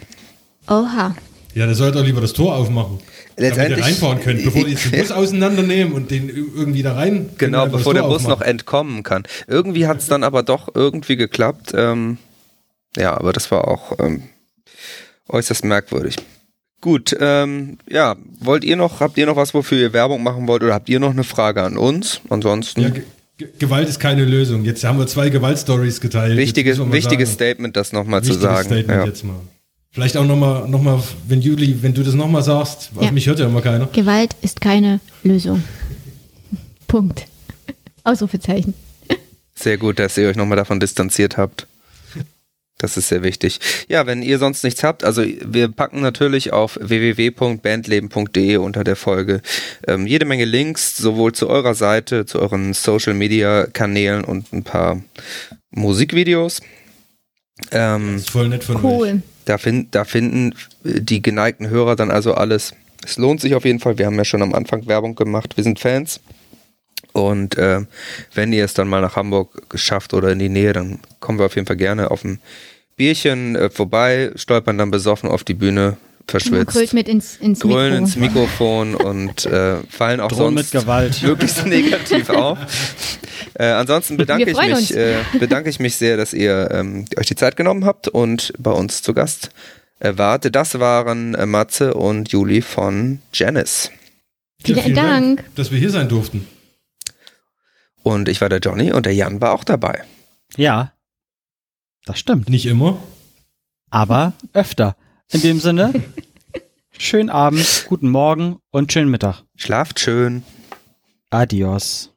Oha. Ja, der sollte doch lieber das Tor aufmachen. Damit ihr Letztendlich- reinfahren könnt, bevor die jetzt den Bus [laughs] auseinandernehmen und den irgendwie da rein. Genau, bevor der Bus noch aufmachen. entkommen kann. Irgendwie hat es dann aber doch irgendwie geklappt. Ähm, ja, aber das war auch ähm, äußerst merkwürdig. Gut, ähm, ja, wollt ihr noch, habt ihr noch was, wofür ihr Werbung machen wollt oder habt ihr noch eine Frage an uns? Ansonsten, Ja, Ge- Ge- Gewalt ist keine Lösung. Jetzt haben wir zwei Gewaltstories geteilt. Wichtiges, wichtiges sagen, Statement, das nochmal zu sagen. Statement Ja. jetzt mal. Vielleicht auch nochmal, noch mal, wenn Juli, wenn du das nochmal sagst, auf Ja. mich hört ja immer keiner. Gewalt ist keine Lösung. Punkt. Ausrufezeichen. Sehr gut, dass ihr euch nochmal davon distanziert habt. Das ist sehr wichtig. Ja, wenn ihr sonst nichts habt, also wir packen natürlich auf www.bandleben.de unter der Folge ähm, jede Menge Links, sowohl zu eurer Seite, zu euren Social Media Kanälen und ein paar Musikvideos. Ähm, Das ist voll nett von euch. Cool. Da, find, da finden die geneigten Hörer dann also alles. Es lohnt sich auf jeden Fall. Wir haben ja schon am Anfang Werbung gemacht. Wir sind Fans. Und äh, wenn ihr es dann mal nach Hamburg geschafft oder in die Nähe, dann kommen wir auf jeden Fall gerne auf ein Bierchen äh, vorbei, stolpern dann besoffen auf die Bühne, verschwitzt. Grölt mit ins, ins Grölen Mikro. ins Mikrofon und äh, fallen auch Drohen sonst mit Gewalt. [laughs] möglichst negativ auf. Äh, ansonsten bedanke ich mich, äh, bedanke ich mich sehr, dass ihr ähm, euch die Zeit genommen habt und bei uns zu Gast wart. Das waren äh, Matze und Juli von Janice. Vielen Dank. dass wir hier sein durften. Und ich war der Johnny und der Jan war auch dabei. Ja, das stimmt. Nicht immer. Aber öfter. In dem Sinne, schönen Abend, guten Morgen und schönen Mittag. Schlaft schön. Adios.